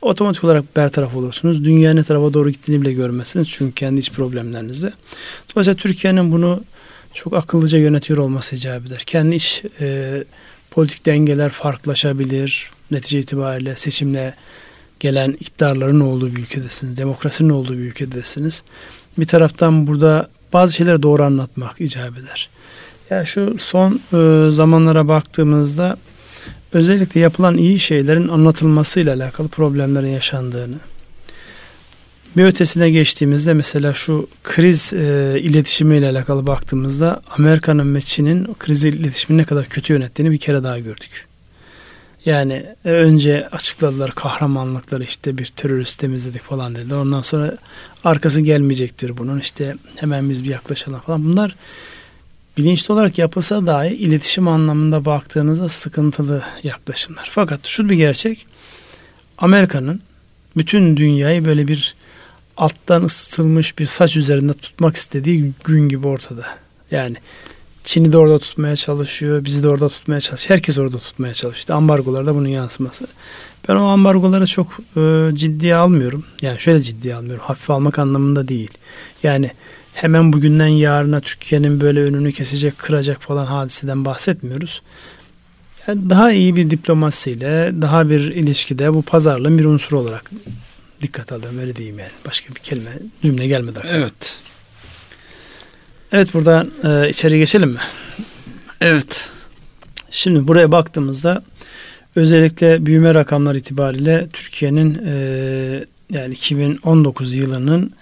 otomatik olarak bertaraf olursunuz. Dünya ne tarafa doğru gittiğini bile görmezsiniz. Çünkü kendi iç problemlerinizde. Dolayısıyla Türkiye'nin bunu çok akıllıca yönetiyor olması icap eder. Kendi iç e, politik dengeler farklılaşabilir. Netice itibariyle seçimle gelen iktidarların olduğu bir ülkedesiniz. Demokrasinin olduğu bir ülkedesiniz. Bir taraftan burada bazı şeyleri doğru anlatmak icap eder. Ya yani şu son e, zamanlara baktığımızda özellikle yapılan iyi şeylerin anlatılmasıyla alakalı problemlerin yaşandığını, bir ötesine geçtiğimizde mesela şu kriz e, iletişimiyle alakalı baktığımızda Amerika'nın ve Çin'in kriz iletişimi ne kadar kötü yönettiğini bir kere daha gördük. Yani e, önce açıkladılar kahramanlıkları işte bir terörist temizledik falan dediler. Ondan sonra arkası gelmeyecektir bunun işte hemen biz bir yaklaşalım falan. Bunlar bilinçli olarak yapılsa dahi iletişim anlamında baktığınızda sıkıntılı yaklaşımlar. Fakat şu bir gerçek Amerika'nın bütün dünyayı böyle bir alttan ısıtılmış bir saç üzerinde tutmak istediği gün gibi ortada. Yani Çin'i de orada tutmaya çalışıyor, bizi de orada tutmaya çalışıyor. Herkes orada tutmaya çalıştı. Ambargolarda bunun yansıması. Ben o ambargoları çok e, ciddiye almıyorum. Yani şöyle ciddiye almıyorum. Hafif almak anlamında değil. Yani hemen bugünden yarına Türkiye'nin böyle önünü kesecek, kıracak falan hadiseden bahsetmiyoruz. Yani daha iyi bir diplomasiyle, daha bir ilişkide bu pazarlığın bir unsur olarak dikkat alıyorum öyle diyeyim yani. Başka bir kelime, cümle gelmedi aklıma. Evet. Evet buradan e, içeri geçelim mi? Evet. Şimdi buraya baktığımızda özellikle büyüme rakamları itibariyle Türkiye'nin e, yani 2019 yılının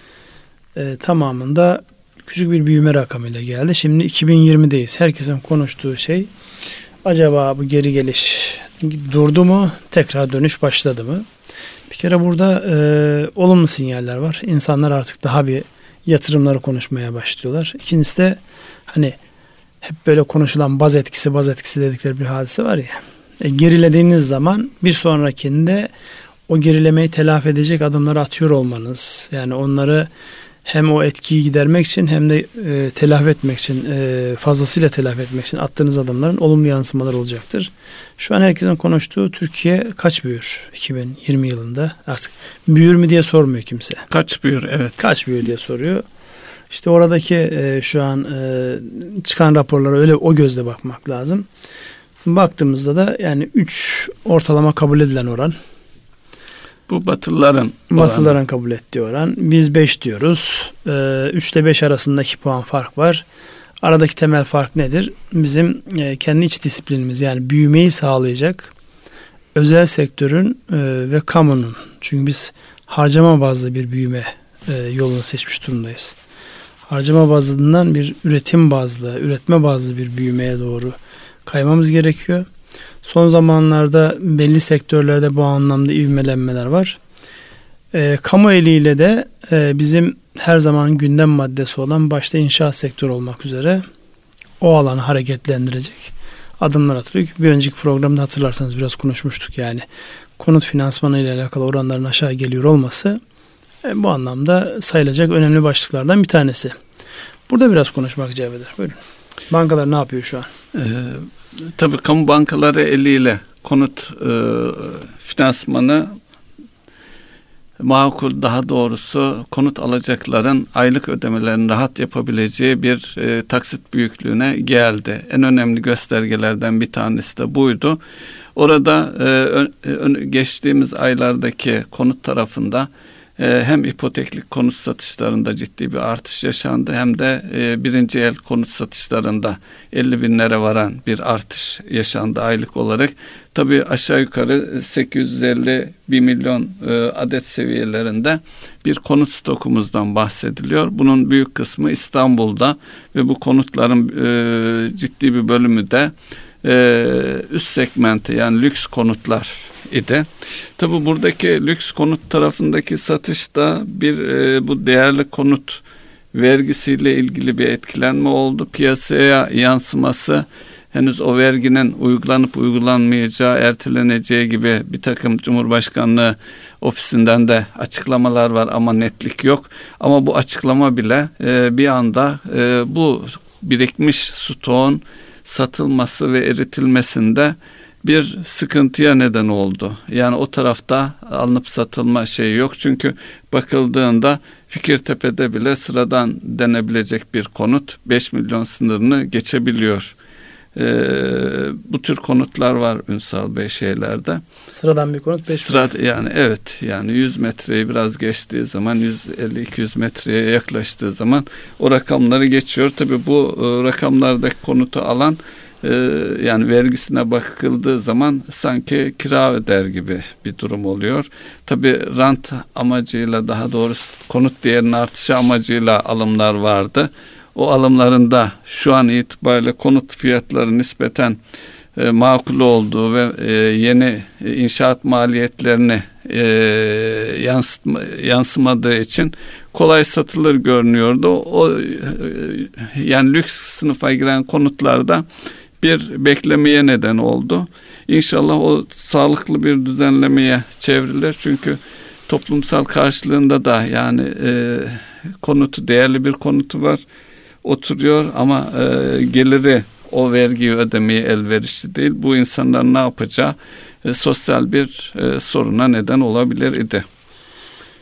e, tamamında küçük bir büyüme rakamıyla geldi. Şimdi 2020'deyiz. Herkesin konuştuğu şey acaba bu geri geliş durdu mu? Tekrar dönüş başladı mı? Bir kere burada e, olumlu sinyaller var. İnsanlar artık daha bir yatırımları konuşmaya başlıyorlar. İkincisi de hani hep böyle konuşulan baz etkisi baz etkisi dedikleri bir hadise var ya. E, gerilediğiniz zaman bir sonrakinde o gerilemeyi telafi edecek adımları atıyor olmanız yani onları hem o etkiyi gidermek için hem de e, telafi etmek için e, fazlasıyla telafi etmek için attığınız adımların olumlu yansımalar olacaktır. Şu an herkesin konuştuğu Türkiye kaç büyür 2020 yılında artık büyür mü diye sormuyor kimse. Kaç büyür evet. Kaç büyür diye soruyor. İşte oradaki e, şu an e, çıkan raporlara öyle o gözle bakmak lazım. Baktığımızda da yani 3 ortalama kabul edilen oran bu Batılıların Batılıların kabul ettiği oran. Biz 5 diyoruz. 3 ile 5 arasındaki puan fark var. Aradaki temel fark nedir? Bizim e, kendi iç disiplinimiz yani büyümeyi sağlayacak özel sektörün e, ve kamunun. Çünkü biz harcama bazlı bir büyüme e, yolunu seçmiş durumdayız. Harcama bazından bir üretim bazlı, üretme bazlı bir büyümeye doğru kaymamız gerekiyor. Son zamanlarda belli sektörlerde bu anlamda ivmelenmeler var. E, kamu eliyle de e, bizim her zaman gündem maddesi olan başta inşaat sektörü olmak üzere o alanı hareketlendirecek adımlar atılıyor. Bir önceki programda hatırlarsanız biraz konuşmuştuk yani konut finansmanı ile alakalı oranların aşağı geliyor olması e, bu anlamda sayılacak önemli başlıklardan bir tanesi. Burada biraz konuşmak icap eder. Buyurun. Bankalar ne yapıyor şu an? Ee, tabii kamu bankaları eliyle konut e, finansmanı makul daha doğrusu konut alacakların aylık ödemelerini rahat yapabileceği bir e, taksit büyüklüğüne geldi. En önemli göstergelerden bir tanesi de buydu. Orada e, ö, geçtiğimiz aylardaki konut tarafında e, hem ipoteklik konut satışlarında ciddi bir artış yaşandı hem de e, birinci el konut satışlarında 50 binlere varan bir artış yaşandı aylık olarak. Tabi aşağı yukarı 850 1 milyon e, adet seviyelerinde bir konut stokumuzdan bahsediliyor. Bunun büyük kısmı İstanbul'da ve bu konutların e, ciddi bir bölümü de e, üst segmenti yani lüks konutlar idi. Tabi buradaki lüks konut tarafındaki satışta bir e, bu değerli konut vergisiyle ilgili bir etkilenme oldu. Piyasaya yansıması henüz o verginin uygulanıp uygulanmayacağı, erteleneceği gibi bir takım Cumhurbaşkanlığı ofisinden de açıklamalar var ama netlik yok. Ama bu açıklama bile e, bir anda e, bu birikmiş stoğun satılması ve eritilmesinde bir sıkıntıya neden oldu. Yani o tarafta alınıp satılma şeyi yok. Çünkü bakıldığında Fikirtepe'de bile sıradan denebilecek bir konut 5 milyon sınırını geçebiliyor. Ee, bu tür konutlar var Ünsal Bey şeylerde. Sıradan bir konut 5 Sıra, yani evet yani 100 metreyi biraz geçtiği zaman 150-200 metreye yaklaştığı zaman o rakamları geçiyor. Tabi bu e, rakamlardaki konutu alan yani vergisine bakıldığı zaman sanki kira öder gibi bir durum oluyor. Tabi rant amacıyla daha doğrusu konut değerinin artışı amacıyla alımlar vardı o alımlarında şu an itibariyle konut fiyatları nispeten e, makul olduğu ve e, yeni e, inşaat maliyetlerini e, yansımadığı için kolay satılır görünüyordu. O yani lüks sınıfa giren konutlarda bir beklemeye neden oldu. İnşallah o sağlıklı bir düzenlemeye çevrilir. Çünkü toplumsal karşılığında da yani e, konutu değerli bir konutu var oturuyor ama e, geliri o vergiyi ödemeye elverişli değil. Bu insanlar ne yapacağı e, sosyal bir e, soruna neden olabilir idi.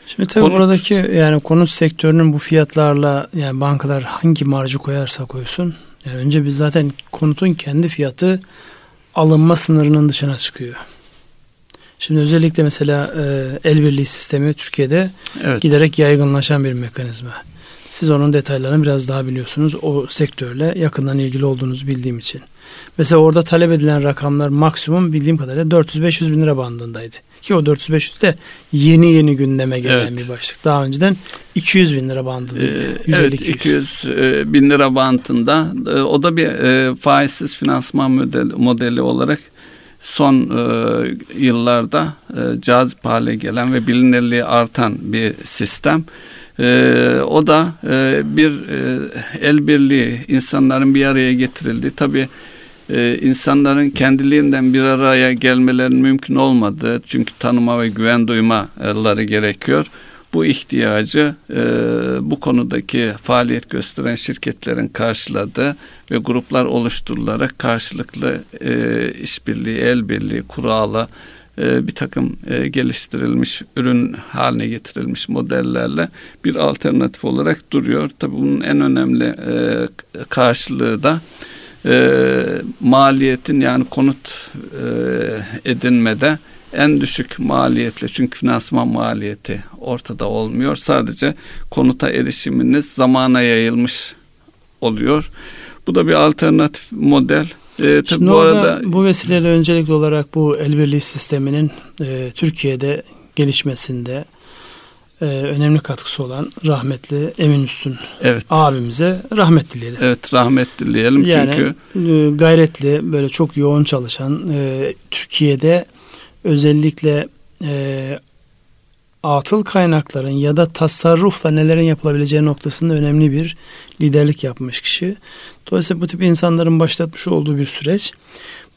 Şimdi tabii konut, buradaki yani konut sektörünün bu fiyatlarla yani bankalar hangi marjı koyarsa koysun. Yani önce biz zaten konutun kendi fiyatı alınma sınırının dışına çıkıyor. Şimdi özellikle mesela e, el birliği sistemi Türkiye'de evet. giderek yaygınlaşan bir mekanizma. Siz onun detaylarını biraz daha biliyorsunuz. O sektörle yakından ilgili olduğunuzu bildiğim için. Mesela orada talep edilen rakamlar maksimum bildiğim kadarıyla 400-500 bin lira bandındaydı. Ki o 400-500 de yeni yeni gündeme gelen evet. bir başlık. Daha önceden 200 bin lira bandındaydı. Ee, evet 200 e, bin lira bandında. E, o da bir e, faizsiz finansman modeli, modeli olarak son e, yıllarda e, cazip hale gelen ve bilinirliği artan bir sistem. E, o da e, bir e, el birliği insanların bir araya getirildi. Tabi e, insanların kendiliğinden bir araya gelmelerinin mümkün olmadığı çünkü tanıma ve güven duymaları gerekiyor. Bu ihtiyacı e, bu konudaki faaliyet gösteren şirketlerin karşıladığı ve gruplar oluşturularak karşılıklı e, işbirliği, el birliği, kuralı, e, bir takım e, geliştirilmiş ürün haline getirilmiş modellerle bir alternatif olarak duruyor. Tabii bunun en önemli e, karşılığı da maliyetin yani konut edinmede en düşük maliyetle çünkü finansman maliyeti ortada olmuyor. Sadece konuta erişiminiz zamana yayılmış oluyor. Bu da bir alternatif model. E, Şimdi bu arada bu vesileyle öncelikli olarak bu el birliği sisteminin e, Türkiye'de gelişmesinde e, önemli katkısı olan rahmetli Emin Üstün evet. abimize rahmet dileyelim. Evet rahmet dileyelim yani, çünkü e, gayretli böyle çok yoğun çalışan e, Türkiye'de özellikle e, atıl kaynakların ya da tasarrufla nelerin yapılabileceği noktasında önemli bir liderlik yapmış kişi. Dolayısıyla bu tip insanların başlatmış olduğu bir süreç.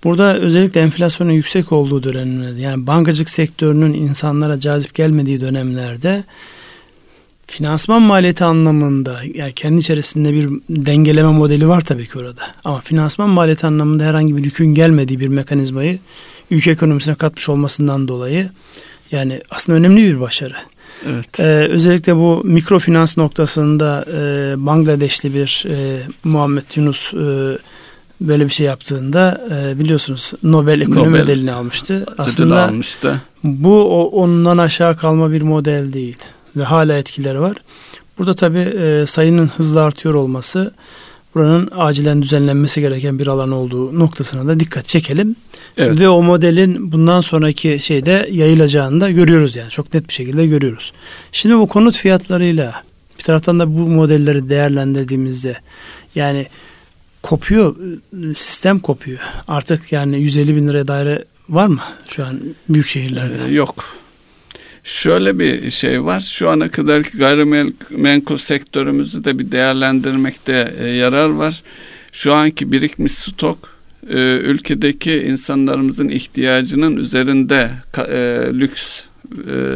Burada özellikle enflasyonun yüksek olduğu dönemlerde yani bankacılık sektörünün insanlara cazip gelmediği dönemlerde finansman maliyeti anlamında yani kendi içerisinde bir dengeleme modeli var tabii ki orada. Ama finansman maliyeti anlamında herhangi bir yükün gelmediği bir mekanizmayı ülke ekonomisine katmış olmasından dolayı yani aslında önemli bir başarı. Evet. Ee, özellikle bu mikrofinans noktasında e, Bangladeşli bir e, Muhammed Yunus e, böyle bir şey yaptığında e, biliyorsunuz Nobel ekonomi Nobel ödülünü almıştı. Aslında almıştı. bu o, ondan aşağı kalma bir model değil. ve hala etkileri var. Burada tabii e, sayının hızla artıyor olması buranın acilen düzenlenmesi gereken bir alan olduğu noktasına da dikkat çekelim. Evet. Ve o modelin bundan sonraki şeyde yayılacağını da görüyoruz yani çok net bir şekilde görüyoruz. Şimdi bu konut fiyatlarıyla bir taraftan da bu modelleri değerlendirdiğimizde yani kopuyor sistem kopuyor. Artık yani 150 bin liraya daire var mı şu an büyük şehirlerde? Ee, yok. Şöyle bir şey var. Şu ana kadar gayrimenkul sektörümüzü de bir değerlendirmekte e, yarar var. Şu anki birikmiş stok e, ülkedeki insanlarımızın ihtiyacının üzerinde e, lüks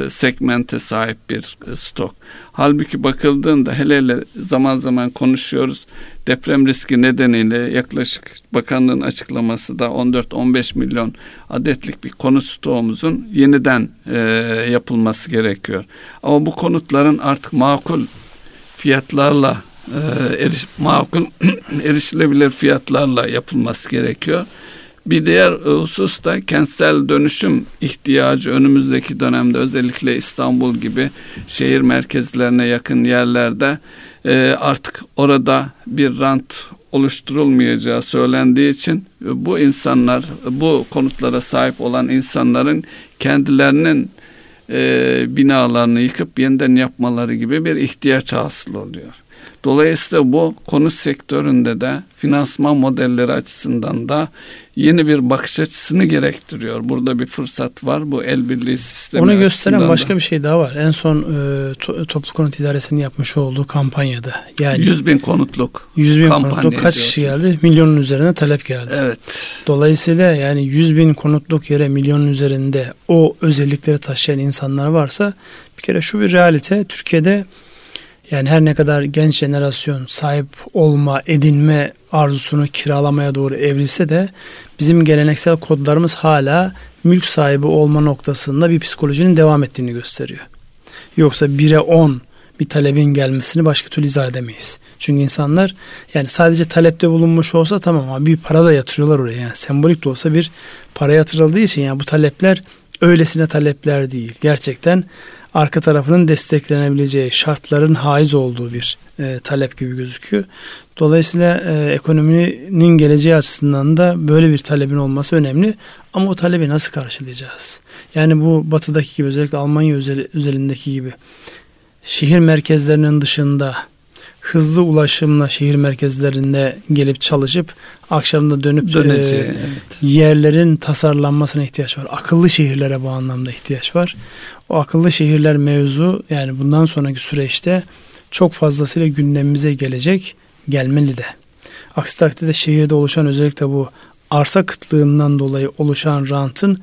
segmente sahip bir stok. Halbuki bakıldığında hele hele zaman zaman konuşuyoruz. Deprem riski nedeniyle yaklaşık bakanlığın açıklaması da 14-15 milyon adetlik bir konut stoğumuzun yeniden e, yapılması gerekiyor. Ama bu konutların artık makul fiyatlarla e, eriş, makul *clears throat* erişilebilir fiyatlarla yapılması gerekiyor. Bir diğer husus da kentsel dönüşüm ihtiyacı önümüzdeki dönemde özellikle İstanbul gibi şehir merkezlerine yakın yerlerde e, artık orada bir rant oluşturulmayacağı söylendiği için bu insanlar bu konutlara sahip olan insanların kendilerinin e, binalarını yıkıp yeniden yapmaları gibi bir ihtiyaç hasıl oluyor. Dolayısıyla bu konut sektöründe de finansman modelleri açısından da yeni bir bakış açısını gerektiriyor. Burada bir fırsat var. Bu el birliği sistemi Onu gösteren başka da. bir şey daha var. En son e, to, toplu konut idaresinin yapmış olduğu kampanyada. Yani 100 bin konutluk 100 bin konutluk kaç kişi geldi? Milyonun üzerine talep geldi. Evet. Dolayısıyla yani 100 bin konutluk yere milyonun üzerinde o özellikleri taşıyan insanlar varsa bir kere şu bir realite. Türkiye'de yani her ne kadar genç jenerasyon sahip olma, edinme arzusunu kiralamaya doğru evrilse de bizim geleneksel kodlarımız hala mülk sahibi olma noktasında bir psikolojinin devam ettiğini gösteriyor. Yoksa 1'e 10 bir talebin gelmesini başka türlü izah edemeyiz. Çünkü insanlar yani sadece talepte bulunmuş olsa tamam ama bir para da yatırıyorlar oraya. Yani sembolik de olsa bir para yatırıldığı için yani bu talepler öylesine talepler değil. Gerçekten arka tarafının desteklenebileceği şartların haiz olduğu bir e, talep gibi gözüküyor. Dolayısıyla e, ekonominin geleceği açısından da böyle bir talebin olması önemli. Ama o talebi nasıl karşılayacağız? Yani bu batıdaki gibi özellikle Almanya özel, özelindeki gibi şehir merkezlerinin dışında hızlı ulaşımla şehir merkezlerinde gelip çalışıp akşamda dönüp Döneceği, e, evet. yerlerin tasarlanmasına ihtiyaç var. Akıllı şehirlere bu anlamda ihtiyaç var. O akıllı şehirler mevzu yani bundan sonraki süreçte çok fazlasıyla gündemimize gelecek, gelmeli de. Aksi takdirde şehirde oluşan özellikle bu arsa kıtlığından dolayı oluşan rantın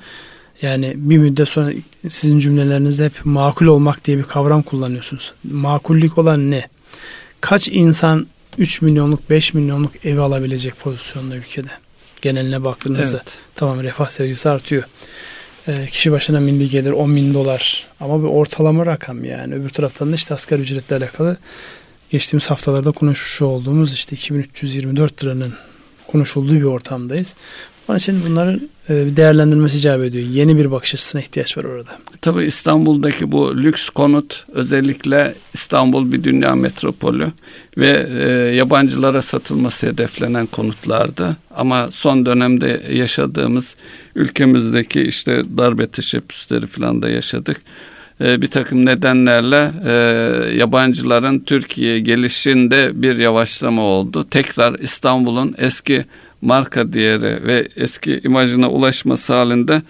yani bir müddet sonra sizin cümlelerinizde hep makul olmak diye bir kavram kullanıyorsunuz. Makullük olan ne? Kaç insan 3 milyonluk 5 milyonluk evi alabilecek pozisyonda ülkede? Geneline baktığınızda evet. tamam refah seviyesi artıyor. E, kişi başına milli gelir 10 bin dolar ama bir ortalama rakam yani. Öbür taraftan da işte asgari ücretle alakalı geçtiğimiz haftalarda konuşmuş olduğumuz işte 2324 liranın konuşulduğu bir ortamdayız. Onun için bunların değerlendirmesi icap ediyor. Yeni bir bakış açısına ihtiyaç var orada. Tabii İstanbul'daki bu lüks konut özellikle İstanbul bir dünya metropolü ve e, yabancılara satılması hedeflenen konutlardı. Ama son dönemde yaşadığımız ülkemizdeki işte darbe teşebbüsleri falan da yaşadık e, bir takım nedenlerle e, yabancıların Türkiye'ye gelişinde bir yavaşlama oldu. Tekrar İstanbul'un eski marka değeri ve eski imajına ulaşması halinde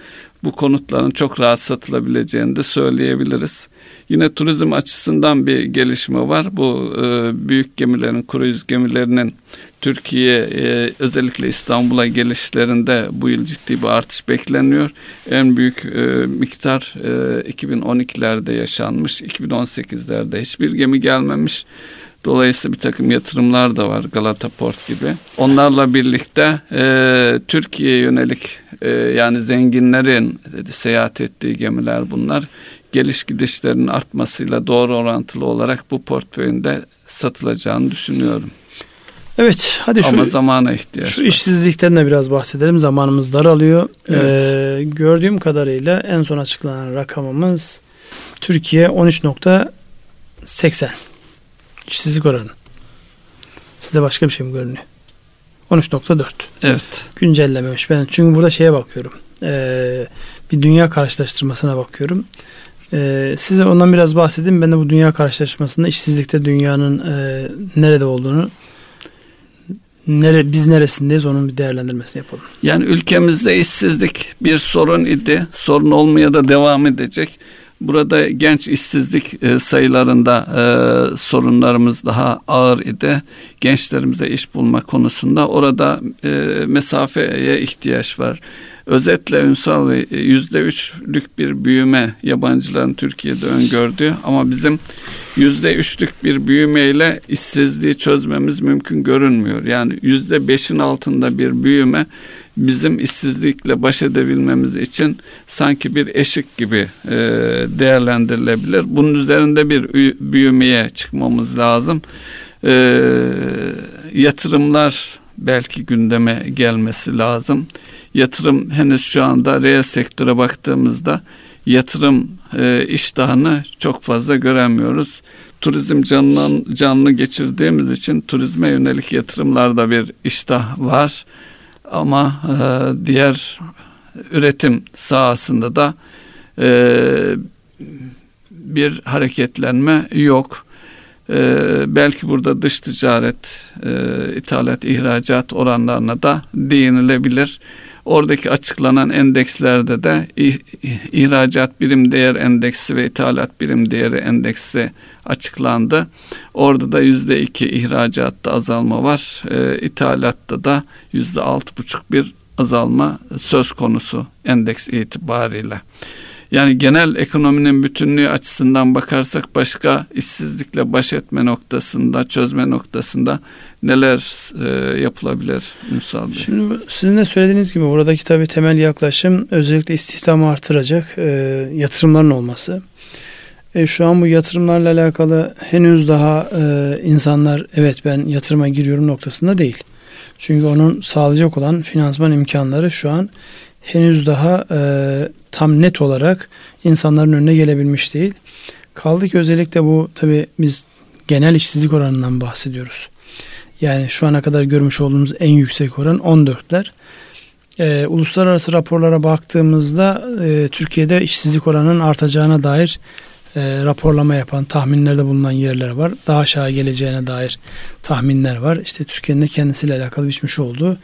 bu konutların çok rahat satılabileceğini de söyleyebiliriz. Yine turizm açısından bir gelişme var. Bu e, büyük gemilerin, kruz gemilerinin Türkiye e, özellikle İstanbul'a gelişlerinde bu yıl ciddi bir artış bekleniyor. En büyük e, miktar e, 2012'lerde yaşanmış, 2018'lerde hiçbir gemi gelmemiş. Dolayısıyla bir takım yatırımlar da var Galata Port gibi. Onlarla birlikte e, Türkiye'ye yönelik e, yani zenginlerin dedi, seyahat ettiği gemiler bunlar. Geliş gidişlerinin artmasıyla doğru orantılı olarak bu portföyünde satılacağını düşünüyorum. Evet hadi şu, Ama zamana ihtiyaç Şu var. işsizlikten de biraz bahsedelim. Zamanımız daralıyor. Evet. Ee, gördüğüm kadarıyla en son açıklanan rakamımız Türkiye 13. 80. İşsizlik oranı. Sizde başka bir şey mi görünüyor? 13.4. Evet. Güncellememiş. Ben çünkü burada şeye bakıyorum. Ee, bir dünya karşılaştırmasına bakıyorum. Ee, size ondan biraz bahsedeyim. Ben de bu dünya karşılaştırmasında işsizlikte dünyanın e, nerede olduğunu nere, biz neresindeyiz onun bir değerlendirmesini yapalım. Yani ülkemizde işsizlik bir sorun idi. Sorun olmaya da devam edecek. Burada genç işsizlik e, sayılarında e, sorunlarımız daha ağır idi. Gençlerimize iş bulma konusunda orada e, mesafeye ihtiyaç var. Özetle Ünsal Bey yüzde üçlük bir büyüme yabancıların Türkiye'de öngördüğü ama bizim yüzde üçlük bir büyümeyle işsizliği çözmemiz mümkün görünmüyor. Yani yüzde beşin altında bir büyüme bizim işsizlikle baş edebilmemiz için sanki bir eşik gibi e, değerlendirilebilir. Bunun üzerinde bir büyümeye çıkmamız lazım. E, yatırımlar belki gündeme gelmesi lazım. Yatırım henüz şu anda reel sektöre baktığımızda yatırım e, iştahını çok fazla göremiyoruz. Turizm canlı, canlı geçirdiğimiz için turizme yönelik yatırımlarda bir iştah var. Ama e, diğer üretim sahasında da e, bir hareketlenme yok. E, belki burada dış ticaret, e, ithalat, ihracat oranlarına da değinilebilir. Oradaki açıklanan endekslerde de ihracat birim değer endeksi ve ithalat birim değeri endeksi açıklandı. Orada da yüzde iki ihracatta azalma var. E, ithalatta da yüzde altı buçuk bir azalma söz konusu endeks itibariyle. Yani genel ekonominin bütünlüğü açısından bakarsak başka işsizlikle baş etme noktasında, çözme noktasında neler e, yapılabilir Ünsal Bey? Şimdi sizin de söylediğiniz gibi buradaki tabii temel yaklaşım özellikle istihdamı artıracak e, yatırımların olması. E, şu an bu yatırımlarla alakalı henüz daha e, insanlar evet ben yatırıma giriyorum noktasında değil. Çünkü onun sağlayacak olan finansman imkanları şu an henüz daha e, tam net olarak insanların önüne gelebilmiş değil. Kaldı ki özellikle bu tabi biz genel işsizlik oranından bahsediyoruz. Yani şu ana kadar görmüş olduğumuz en yüksek oran 14'ler. Ee, uluslararası raporlara baktığımızda e, Türkiye'de işsizlik oranının artacağına dair e, raporlama yapan, tahminlerde bulunan yerler var. Daha aşağı geleceğine dair tahminler var. İşte Türkiye'nin de kendisiyle alakalı biçmiş olduğu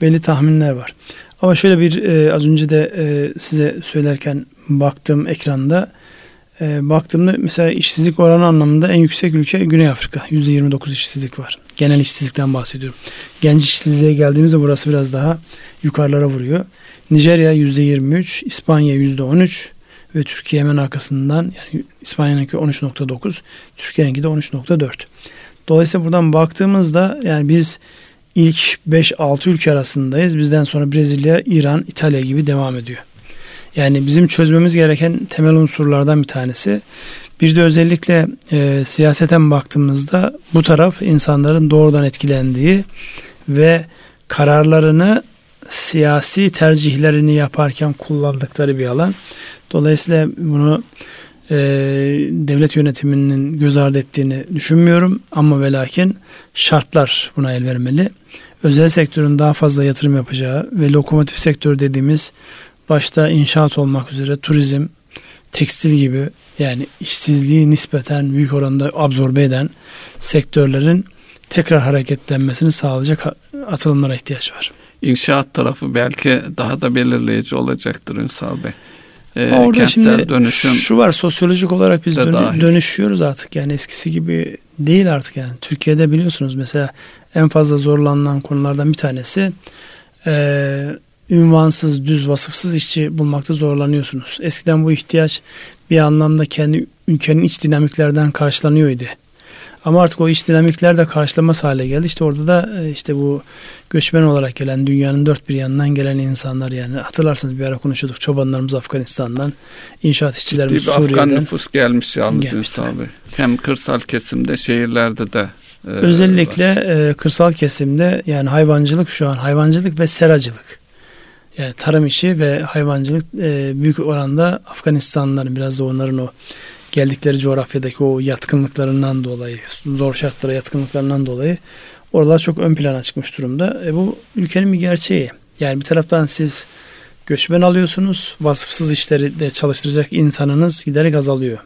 belli tahminler var. Ama şöyle bir e, az önce de e, size söylerken baktım ekranda e, baktığımda mesela işsizlik oranı anlamında en yüksek ülke Güney Afrika. %29 işsizlik var. Genel işsizlikten bahsediyorum. Genç işsizliğe geldiğimizde burası biraz daha yukarılara vuruyor. Nijerya %23, İspanya %13 ve Türkiye hemen arkasından yani İspanya'nınki 13.9, Türkiye'ninki de 13.4. Dolayısıyla buradan baktığımızda yani biz ilk 5-6 ülke arasındayız. Bizden sonra Brezilya, İran, İtalya gibi devam ediyor. Yani bizim çözmemiz gereken temel unsurlardan bir tanesi. Bir de özellikle e, siyaseten baktığımızda bu taraf insanların doğrudan etkilendiği ve kararlarını siyasi tercihlerini yaparken kullandıkları bir alan. Dolayısıyla bunu e, devlet yönetiminin göz ardı ettiğini düşünmüyorum ama ve lakin şartlar buna el vermeli. Özel sektörün daha fazla yatırım yapacağı ve lokomotif sektör dediğimiz başta inşaat olmak üzere turizm, tekstil gibi yani işsizliği nispeten büyük oranda absorbe eden sektörlerin tekrar hareketlenmesini sağlayacak atılımlara ihtiyaç var. İnşaat tarafı belki daha da belirleyici olacaktır Ünsal Bey. Ee, Orada şimdi dönüşüm şu var sosyolojik olarak biz dön- dönüşüyoruz artık yani eskisi gibi değil artık yani Türkiye'de biliyorsunuz mesela en fazla zorlanılan konulardan bir tanesi e, ünvansız düz vasıfsız işçi bulmakta zorlanıyorsunuz. Eskiden bu ihtiyaç bir anlamda kendi ülkenin iç dinamiklerden karşılanıyordu. Ama artık o iç dinamikler de karşılamaz hale geldi. İşte orada da e, işte bu göçmen olarak gelen dünyanın dört bir yanından gelen insanlar yani hatırlarsınız bir ara konuşuyorduk çobanlarımız Afganistan'dan, inşaat işçilerimiz Ciddi Suriye'den. Afgan nüfus gelmiş yalnız gelmiş, abi. Hem kırsal kesimde şehirlerde de e, Özellikle e, kırsal kesimde yani hayvancılık şu an hayvancılık ve seracılık. Yani tarım işi ve hayvancılık e, büyük oranda Afganistanlıların biraz da onların o geldikleri coğrafyadaki o yatkınlıklarından dolayı, zor şartlara yatkınlıklarından dolayı oralar çok ön plana çıkmış durumda. E bu ülkenin bir gerçeği. Yani bir taraftan siz göçmen alıyorsunuz, vasıfsız işleri de çalıştıracak insanınız giderek azalıyor.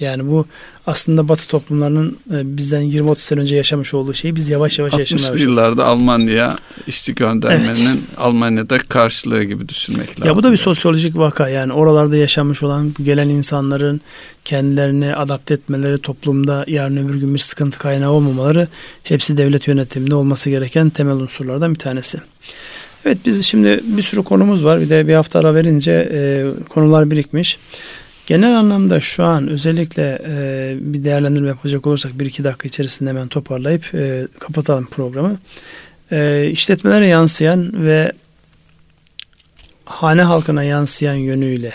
Yani bu aslında Batı toplumlarının e, bizden 20-30 sene önce yaşamış olduğu şeyi biz yavaş yavaş yaşamaya başladık. 60'lı yıllarda Almanya işçi göndermenin evet. *laughs* Almanya'da karşılığı gibi düşünmek lazım. Ya bu da bir sosyolojik vaka yani oralarda yaşamış olan gelen insanların kendilerini adapte etmeleri toplumda yarın öbür gün bir sıkıntı kaynağı olmamaları hepsi devlet yönetiminde olması gereken temel unsurlardan bir tanesi. Evet biz şimdi bir sürü konumuz var bir de bir hafta ara verince e, konular birikmiş. Genel anlamda şu an özellikle e, bir değerlendirme yapacak olursak bir iki dakika içerisinde hemen toparlayıp e, kapatalım programı. E, işletmelere yansıyan ve hane halkına yansıyan yönüyle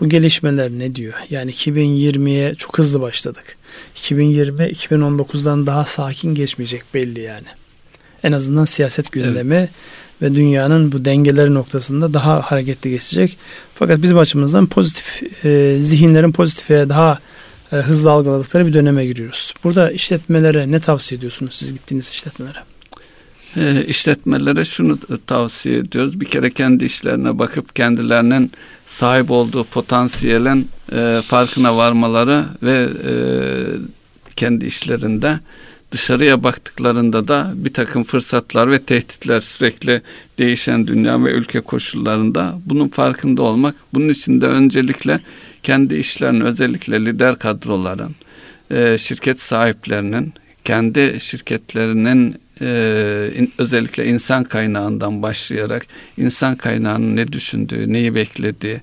bu gelişmeler ne diyor? Yani 2020'ye çok hızlı başladık. 2020 2019'dan daha sakin geçmeyecek belli yani. En azından siyaset gündemi evet ve dünyanın bu dengeleri noktasında daha hareketli geçecek. Fakat bizim açımızdan pozitif e, zihinlerin pozitife daha e, hızlı algıladıkları bir döneme giriyoruz. Burada işletmelere ne tavsiye ediyorsunuz siz gittiğiniz işletmelere? E, işletmelere şunu tavsiye ediyoruz. Bir kere kendi işlerine bakıp kendilerinin sahip olduğu potansiyelin e, farkına varmaları ve e, kendi işlerinde dışarıya baktıklarında da bir takım fırsatlar ve tehditler sürekli değişen dünya ve ülke koşullarında bunun farkında olmak. Bunun için de öncelikle kendi işlerini özellikle lider kadroların, e, şirket sahiplerinin, kendi şirketlerinin e, özellikle insan kaynağından başlayarak insan kaynağının ne düşündüğü, neyi beklediği,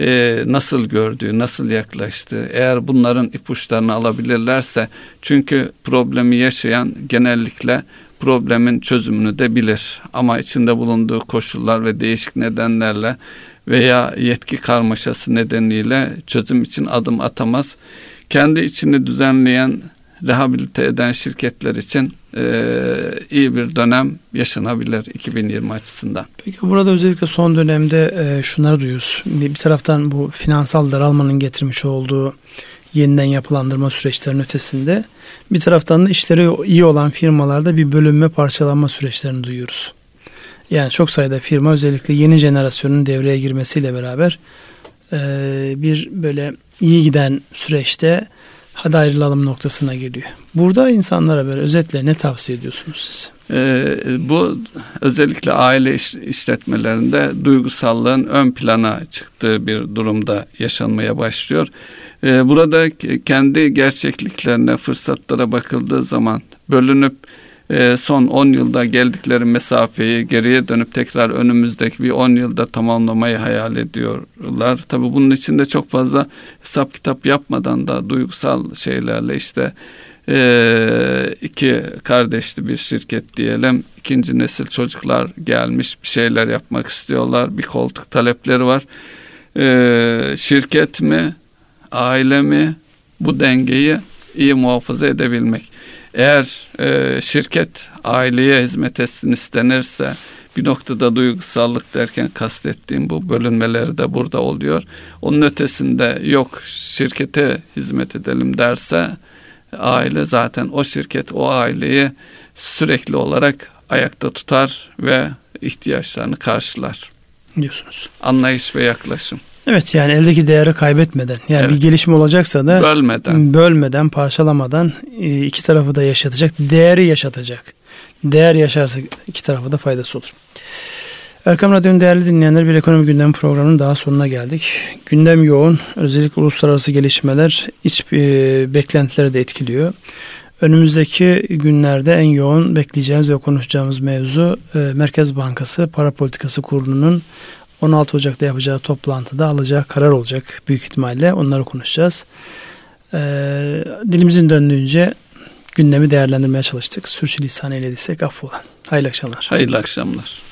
e, nasıl gördüğü, nasıl yaklaştığı, eğer bunların ipuçlarını alabilirlerse, çünkü problemi yaşayan genellikle problemin çözümünü de bilir. Ama içinde bulunduğu koşullar ve değişik nedenlerle veya yetki karmaşası nedeniyle çözüm için adım atamaz. Kendi içini düzenleyen, rehabilite eden şirketler için e, iyi bir dönem yaşanabilir 2020 açısından. Peki burada özellikle son dönemde e, şunları duyuyoruz. Bir taraftan bu finansal daralmanın getirmiş olduğu yeniden yapılandırma süreçlerinin ötesinde bir taraftan da işleri iyi olan firmalarda bir bölünme parçalanma süreçlerini duyuyoruz. Yani çok sayıda firma özellikle yeni jenerasyonun devreye girmesiyle beraber e, bir böyle iyi giden süreçte hadi ayrılalım noktasına geliyor. Burada insanlara böyle özetle ne tavsiye ediyorsunuz siz? Ee, bu özellikle aile iş, işletmelerinde duygusallığın ön plana çıktığı bir durumda yaşanmaya başlıyor. Ee, burada kendi gerçekliklerine, fırsatlara bakıldığı zaman bölünüp e, son 10 yılda geldikleri mesafeyi geriye dönüp tekrar önümüzdeki bir 10 yılda tamamlamayı hayal ediyorlar. Tabii bunun için de çok fazla hesap kitap yapmadan da duygusal şeylerle işte e, iki kardeşli bir şirket diyelim. ikinci nesil çocuklar gelmiş bir şeyler yapmak istiyorlar. Bir koltuk talepleri var. E, şirket mi, aile mi bu dengeyi iyi muhafaza edebilmek. Eğer e, şirket aileye hizmet etsin istenirse bir noktada duygusallık derken kastettiğim bu bölünmeleri de burada oluyor. Onun ötesinde yok şirkete hizmet edelim derse aile zaten o şirket o aileyi sürekli olarak ayakta tutar ve ihtiyaçlarını karşılar. Diyorsunuz. Anlayış ve yaklaşım. Evet yani eldeki değeri kaybetmeden yani evet. bir gelişme olacaksa da bölmeden, bölmeden, parçalamadan e, iki tarafı da yaşatacak, değeri yaşatacak. Değer yaşarsa iki tarafı da faydası olur. Erkam Radyo'nun değerli dinleyenler bir ekonomi gündem programının daha sonuna geldik. Gündem yoğun. Özellikle uluslararası gelişmeler iç e, beklentileri de etkiliyor. Önümüzdeki günlerde en yoğun bekleyeceğimiz ve konuşacağımız mevzu e, Merkez Bankası Para Politikası Kurulu'nun 16 Ocak'ta yapacağı toplantıda alacağı karar olacak büyük ihtimalle. Onları konuşacağız. E, dilimizin döndüğünce gündemi değerlendirmeye çalıştık. Sürçülisan eylediysek affola. Hayırlı akşamlar. Hayırlı akşamlar.